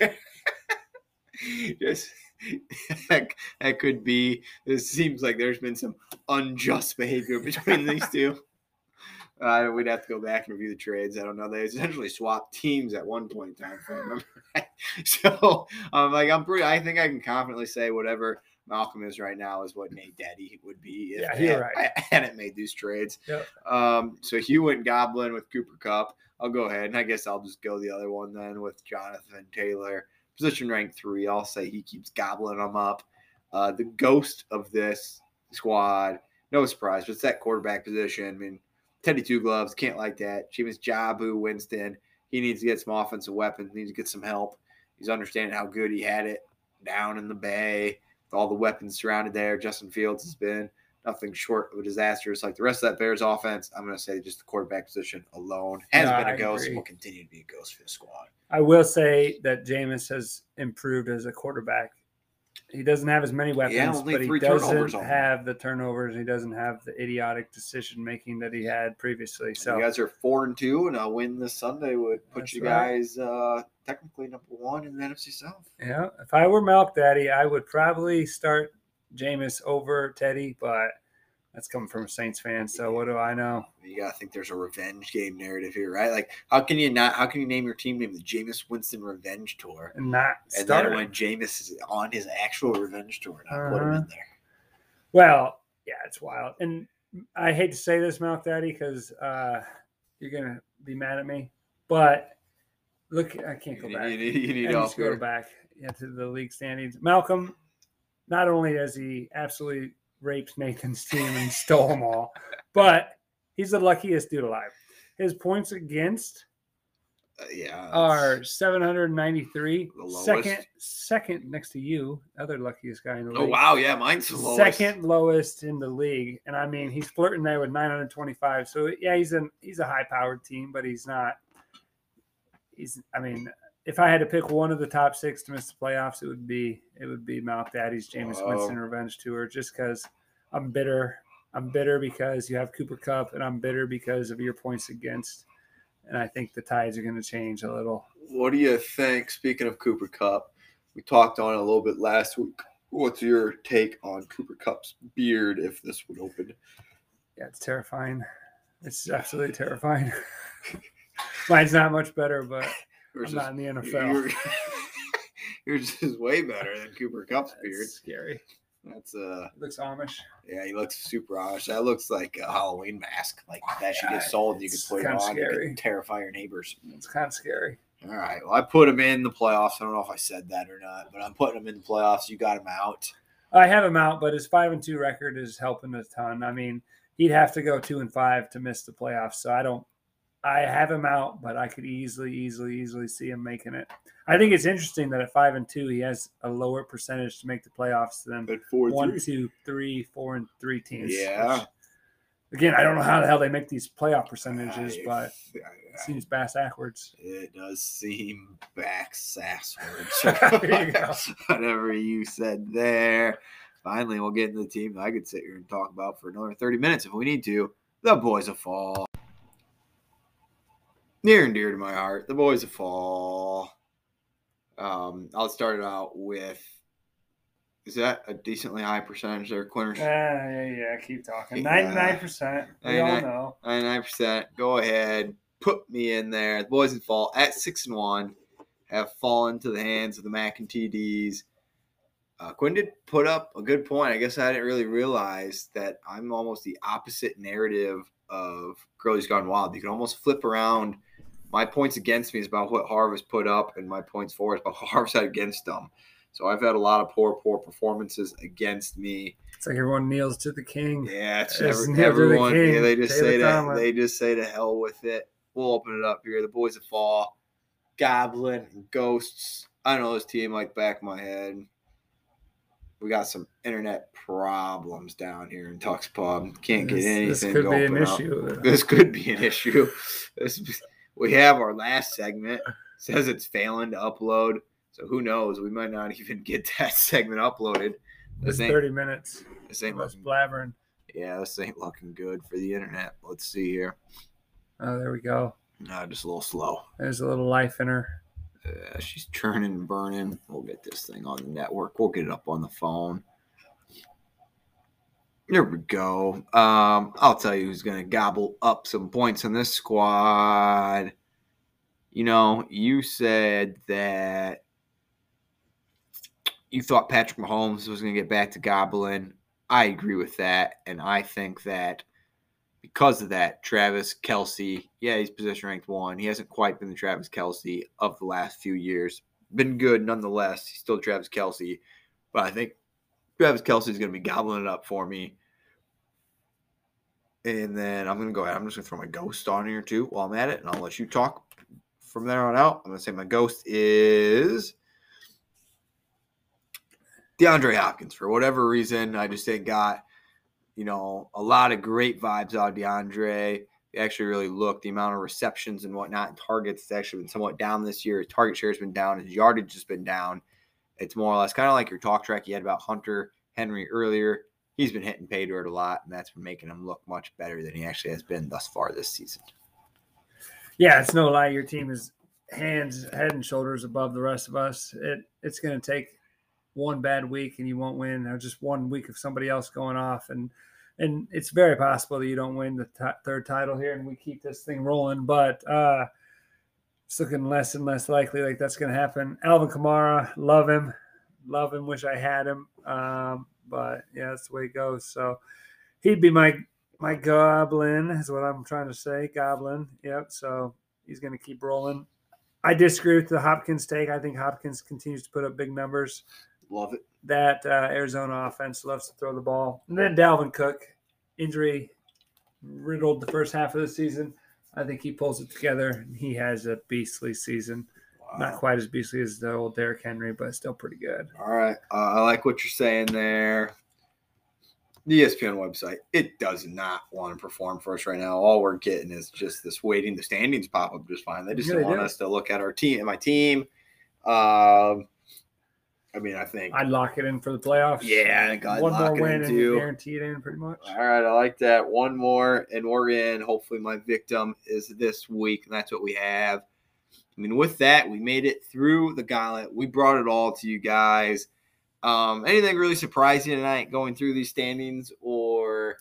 Just [laughs] that, that could be. It seems like there's been some unjust behavior between these two. [laughs] Uh, we'd have to go back and review the trades. I don't know. They essentially swapped teams at one point in time, if I remember [laughs] right. So I'm like, I'm pretty. I think I can confidently say whatever Malcolm is right now is what Nate Daddy would be if Yeah, you're had- right. I hadn't made these trades. Yep. Um, so Hugh went Goblin with Cooper Kupp. I'll go ahead and I guess I'll just go the other one then with Jonathan Taylor, position rank three. I'll say he keeps gobbling them up. Uh, the ghost of this squad, no surprise, but it's that quarterback position. I mean, Teddy Two Gloves can't like that. Jameis Jabu Winston, he needs to get some offensive weapons, needs to get some help. He's understanding how good he had it down in the Bay with all the weapons surrounded there. Justin Fields has been nothing short of a disaster. It's like the rest of that Bears offense. I'm going to say just the quarterback position alone has Yeah, been a ghost and will continue to be a ghost for the squad. I will say that Jameis has improved as a quarterback. He doesn't have as many weapons, but he doesn't have the turnovers. He doesn't have the idiotic decision making that he had previously. So you guys are four and two, and a win this Sunday would put That's you right. guys uh, technically number one in the NFC South. Yeah, if I were Milk Daddy, I would probably start Jameis over Teddy, but that's coming from a Saints fan. So what do I know? You gotta think there's a revenge game narrative here, right? Like, how can you not? How can you name your team name the Jameis Winston Revenge Tour? And not And then when Jameis is on his actual revenge tour, not put him Uh-huh. in there. Well, yeah, it's wild. And I hate to say this, Milk Daddy, because uh, you're gonna be mad at me. But look, I can't go You back. need, you need, you need need help to go back yeah, to the league standings. Malcolm, not only has he absolutely raped Nathan's team and stole them all, but he's the luckiest dude alive. His points against Uh, yeah, are it's- 793. Second, second next to you, other luckiest guy in the league. Oh wow, yeah, mine's the lowest. Second lowest in the league, and I mean he's flirting there with 925. So yeah, he's an he's a high powered team, but he's not. He's I mean, if I had to pick one of the top six to miss the playoffs, it would be it would be Mount Daddy's Jameis Wow. Winston Revenge Tour. Just because I'm bitter, I'm bitter because you have Cooper Kupp, and I'm bitter because of your points against. And I think the tides are going to change a little. What do you think? Speaking of Cooper Kupp, we talked on it a little bit last week. What's your take on Cooper Kupp's beard if this would open? Yeah, it's terrifying. It's absolutely terrifying. [laughs] Mine's not much better, but Yours I'm not in the NFL. your- [laughs] Yours is way better than Cooper Kupp's beard. Scary. That's uh It looks Amish. yeah, he looks super Irish. That looks like a Halloween mask. Like that should get sold and you could put it on. You scary. could terrify your neighbors. It's kind of scary. All right. Well, I put him in the playoffs. I don't know if I said that or not, but I'm putting him in the playoffs. You got him out. I have him out, but his five and two record is helping a ton. I mean, he'd have to go two and five to miss the playoffs. So I don't. I have him out, but I could easily, easily, easily see him making it. I think it's interesting that at five and two, he has a lower percentage to make the playoffs than four one, two, three, four, and three teams. Yeah. which, again, I don't know how the hell they make these playoff percentages, I- but it I- seems bass backwards. It does seem back sasswards. [laughs] [laughs] Whatever you said there. Finally, we'll get into the team that I could sit here and talk about for another 30 minutes if we need to. The Boys of Fall. Near and dear to my heart, the Boys of Fall. Um, I'll start it out with is that a decently high percentage there, Quinter? Yeah, yeah, yeah. Keep talking. Ninety-nine percent. We all know. 99%. Go ahead. Put me in there. The boys of fall at six and one have fallen to the hands of the Mac and TDs. Uh, Quinn did put up a good point. I guess I didn't really realize that I'm almost the opposite narrative of Curly's Gone Wild. You can almost flip around. My points against me is about what Harvest put up, and my points for is about [laughs] what Harvest had against them. So I've had a lot of poor, poor performances against me. It's like everyone kneels to the king. Yeah, it's [laughs] every, the everyone. king, Yeah, they just Taylor say that. They just say to hell with it. We'll open it up here. The boys of fall, goblin, ghosts. I know this team like back of my head. We got some internet problems down here in Tux Pub. Can't get This, anything. this could be an up. issue. This could be an issue. [laughs] This, we have our last segment. Says it's failing to upload. So who knows? We might not [laughs] even get that segment uploaded. This ain't, thirty minutes. this ain't looking blabbering. yeah, this ain't looking good for the internet. Let's see here. Oh, there we go. No, just a little slow. There's a little life in her. Uh, she's churning and burning. We'll get this thing on the network. We'll get it up on the phone. There we go. Um, I'll tell you who's going to gobble up some points in this squad. You know, you said that you thought Patrick Mahomes was going to get back to gobbling. I agree with that. And I think that because of that, Travis Kelce, yeah, he's position ranked one. He hasn't quite been the Travis Kelce of the last few years. Been good nonetheless. He's still Travis Kelce. but I think Travis Kelce is going to be gobbling it up for me. And then I'm going to go ahead. I'm just going to throw my ghost on here too while I'm at it, and I'll let you talk from there on out. I'm going to say my ghost is DeAndre Hopkins. For whatever reason, I just ain't got you know, a lot of great vibes out of DeAndre. He actually really looked the amount of receptions and whatnot and targets has actually been somewhat down this year. His target share has been down. His yardage has been down. It's more or less kind of like your talk track you had about Hunter Henry earlier. He's been hitting pay dirt a lot, and that's been making him look much better than he actually has been thus far this season. Yeah, it's no lie. Your team is hands, head, and shoulders above the rest of us. It it's going to take one bad week and you won't win, or just one week of somebody else going off, and and it's very possible that you don't win the t- third title here and we keep this thing rolling. But uh, it's looking less and less likely like that's going to happen. Alvin Kamara, love him, love him. Wish I had him, um, but yeah, that's the way it goes. So he'd be my my goblin is what I'm trying to say. Goblin, yep. So he's going to keep rolling. I disagree with the Hopkins take. I think Hopkins continues to put up big numbers. Love it. That uh, Arizona offense loves to throw the ball. And then Dalvin Cook, injury riddled the first half of the season. I think he pulls it together. He has a beastly season. Wow. Not quite as beastly as the old Derrick Henry, but still pretty good. All right. Uh, I like what you're saying there. The ESPN website, it does not want to perform for us right now. All we're getting is just this waiting. The standings pop up just fine. They just yeah, want us to look at our team, my team. Um, I mean, I think I'd lock it in for the playoffs. Yeah, I think I'd one more win and guarantee it in pretty much. All right, I like that. One more, and we're in. Hopefully, my victim is this week, and that's what we have. I mean, with that, we made it through the gauntlet. We brought it all to you guys. Um, anything really surprising tonight going through these standings, or?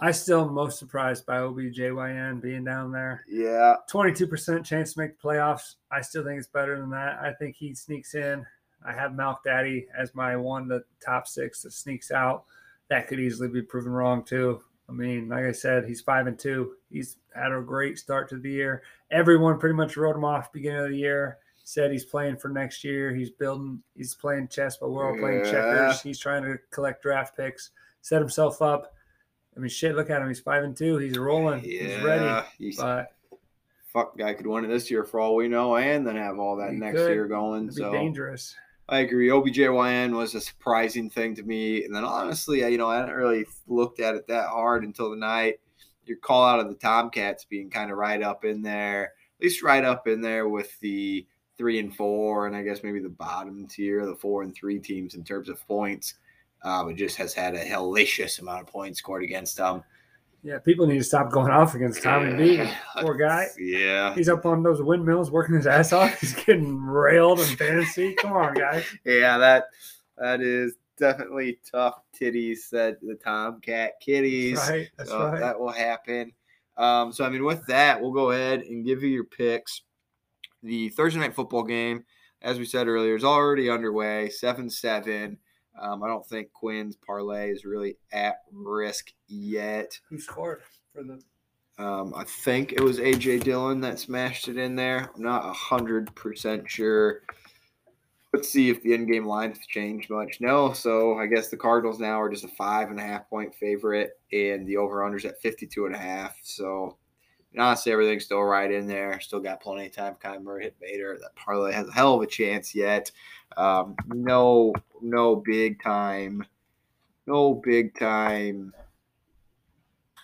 I still am most surprised by OBJYN being down there. Yeah, twenty-two percent chance to make the playoffs. I still think it's better than that. I think he sneaks in. I have Malk Daddy as my one, the top six that sneaks out. That could easily be proven wrong too. I mean, like I said, he's five and two. He's had a great start to the year. Everyone pretty much wrote him off beginning of the year. Said he's playing for next year. He's building. He's playing chess, but we're all playing yeah. checkers. He's trying to collect draft picks, set himself up. I mean, shit. Look at him. He's five and two. He's rolling. Yeah, he's ready. He's, but fuck, guy could win it this year for all we know, and then have all that next could. year going. It'd so dangerous. I agree. OBJYN was a surprising thing to me. And then honestly, you know, I hadn't really looked at it that hard until the night. Your call out of the Tomcats being kind of right up in there, at least right up in there with the three and four, and I guess maybe the bottom tier, the four and three teams in terms of points. Uh, it just has had a hellacious amount of points scored against them. Yeah, people need to stop going off against Tommy B. Poor guy. Yeah. He's up on those windmills working his ass off. He's getting railed in fantasy. Come on, guys. Yeah, that that is definitely tough titties, said the Tomcat Kitties. That's right. That's so right. That will happen. Um, so I mean, with that, we'll go ahead and give you your picks. The Thursday night football game, as we said earlier, is already underway. Seven seven. Um, I don't think Quinn's parlay is really at risk yet. Who scored for the? Um, I think it was AJ Dillon that smashed it in there. I'm not hundred percent sure. Let's see if the end game lines changed much. No, so I guess the Cardinals now are just a five and a half point favorite, and the over unders at 52 and a half. So honestly, everything's still right in there. Still got plenty of time. Kyler hit Bader. That parlay has a hell of a chance yet. Um, no, no big time, no big time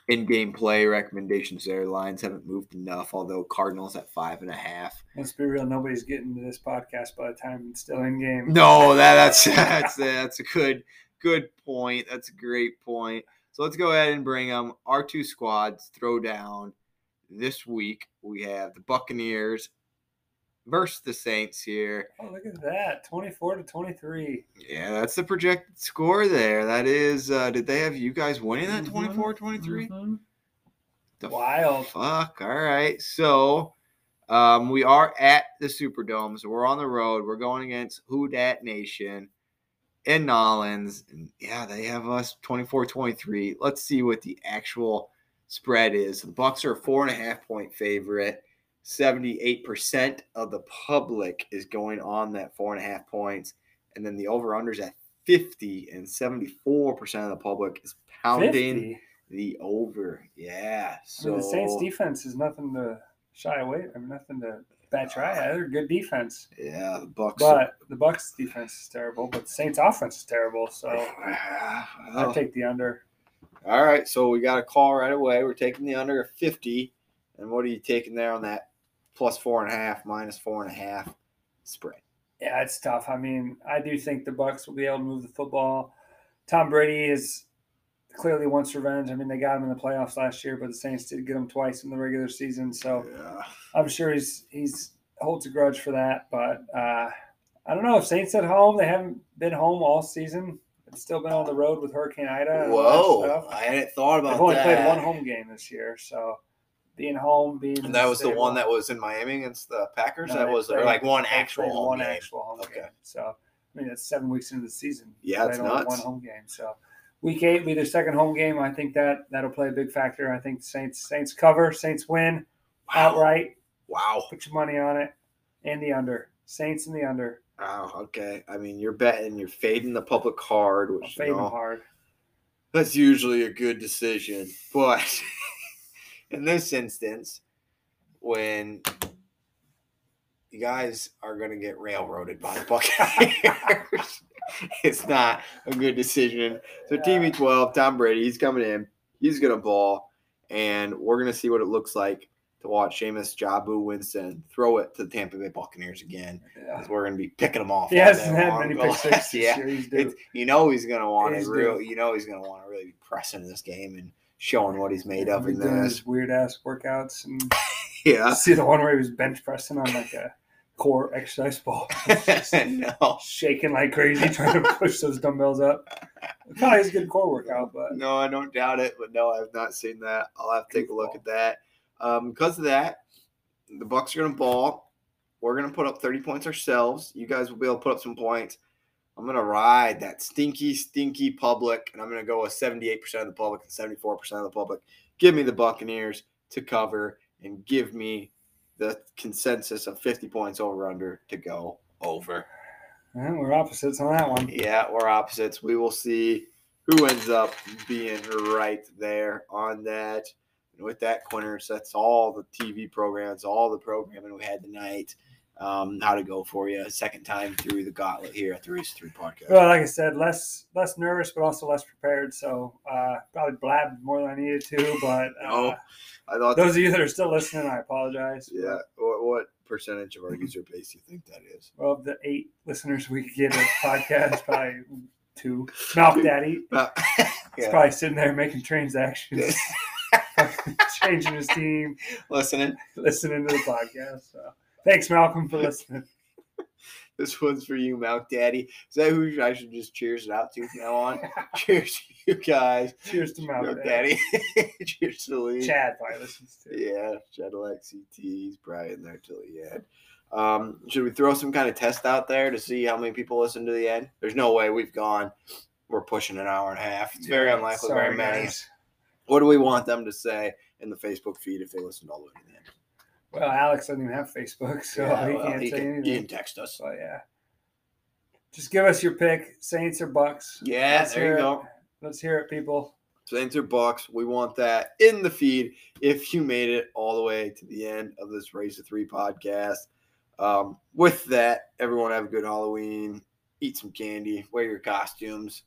in game play recommendations there. Lines haven't moved enough, although Cardinals at five and a half. Let's be real, nobody's getting to this podcast by the time it's still in game. No, that, that's [laughs] that's that's a good good point. That's a great point. So let's go ahead and bring them. Our two squads throw down this week. We have the Buccaneers versus the Saints here. Oh, look at that. 24 to 23. Yeah, that's the projected score there. That is, uh, did they have you guys winning that 24 mm-hmm. 23? Mm-hmm. Wild. Fuck. All right. So, um, we are at the Superdome. So, we're on the road. We're going against Who Dat Nation in Nollins. And yeah, they have us 24 23. Let's see what the actual spread is. The Bucs are a four and a half point favorite. 78% of the public is going on that four and a half points. And then the over unders at 50 and 74% of the public is pounding 50. the over. Yeah. I So mean, the Saints defense is nothing to shy away. I mean, nothing to bat your eye at. They're good defense, yeah, the Bucs. but the Bucs defense is terrible. But the Saints offense is terrible. So [sighs] I well, take the under. All right, so we got a call right away. We're taking the under of 50. And what are you taking there on that plus four and a half, minus four and a half spread? Yeah, it's tough. I mean, I do think the Bucs will be able to move the football. Tom Brady is clearly wants revenge. I mean, they got him in the playoffs last year, but the Saints did get him twice in the regular season. So Yeah. I'm sure he's he's holds a grudge for that. But uh, I don't know if Saints at home. They haven't been home all season. It's still been on the road with Hurricane Ida. And all that Whoa, stuff. I hadn't thought about They've only that. played one home game this year, so being home, being And that was the one that was in Miami against the Packers. No, that was played- like one actual home one game. actual home Okay. game. So I mean, that's seven weeks into the season. Yeah, it's nuts. One home game. So week eight will be their second home game. I think that that'll play a big factor. I think Saints Saints cover, Saints win Wow. outright. Wow. Put your money on it and the under. Saints and the under. Wow. Okay. I mean, you're betting, you're fading the public card, I'll which fade you know, hard. that's usually a good decision. But [laughs] in this instance, when you guys are going to get railroaded by the Buccaneers, [laughs] it's not a good decision. So TB12, Tom Brady, he's coming in. He's going to ball, and we're going to see what it looks like to watch Jameis Jabu Winston throw it to the Tampa Bay Buccaneers again. Yeah. we're going to be picking them off. He hasn't had many [laughs] Go pick sixes yeah. this year. He's due. It's, you know he's gonna want to real. You know he's gonna want to really be pressing this game and showing what he's made of in this. weird ass workouts and [laughs] Yeah. see the one where he was bench pressing on like a core exercise ball. [laughs] no, shaking like crazy trying to push those dumbbells up. It probably is a good core workout, but no, I don't doubt it. But no, I've not seen that. I'll have to take a look at that. Um, because of that, the Bucs are gonna ball. We're gonna put up 30 points ourselves. You guys will be able to put up some points. I'm gonna ride that stinky, stinky public, and I'm gonna go with 78% of the public and 74% of the public. Give me the Buccaneers to cover and give me the consensus of 50 points over under to go over. eh, we're opposites on that one. Yeah, we're opposites. We will see who ends up being right there on that. And with that, Quinners, that's all the TV programs, all the programming we had tonight. Um, how to go for you second time through the gauntlet here at the Race Three podcast. Well, like I said, less less nervous, but also less prepared. So uh, probably blabbed more than I needed to. But uh, No, I thought, those of you that are still listening, I apologize. yeah. What, what percentage of our user base do you think that is? Well, of the eight listeners we get a podcast, [laughs] probably two. Malk Daddy [laughs] Uh, yeah, probably sitting there making transactions, [laughs] changing his team, listening. listening to the podcast. So thanks, Malcolm, for listening. [laughs] This one's for you, Malk Daddy. Is that who I should just cheers it out to from now on? [laughs] cheers to you guys. Cheers to Malcolm. Milk Daddy. [laughs] cheers to league. Chad probably listens to. Yeah, Chadillac CT. He's probably in there till the end. Um, should we throw some kind of test out there to see how many people listen to the end? There's no way we've gone. We're pushing an hour and a half. It's very unlikely. sorry, very many. guys. What do we want them to say in the Facebook feed if they listened all the way to the end? Well, Alex doesn't even have Facebook, so Yeah, he well, can't he say can, anything. he can text us. So yeah, just give us your pick, Saints or Bucs. Yeah, Let's there hear you it. go. Let's hear it, people. Saints or Bucs. We want that in the feed if you made it all the way to the end of this Race of Three podcast. Um, with that, everyone have a good Halloween. Eat some candy. Wear your costumes.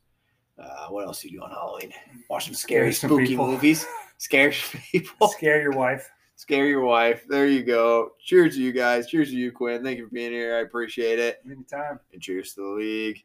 Uh, what else do you do on Halloween? Watch some scary, some spooky people. movies. [laughs] Scare people. Scare your wife. Scare your wife. There you go. Cheers to you guys. Cheers to you, Quinn. Thank you for being here. I appreciate it. Anytime. And cheers to the league.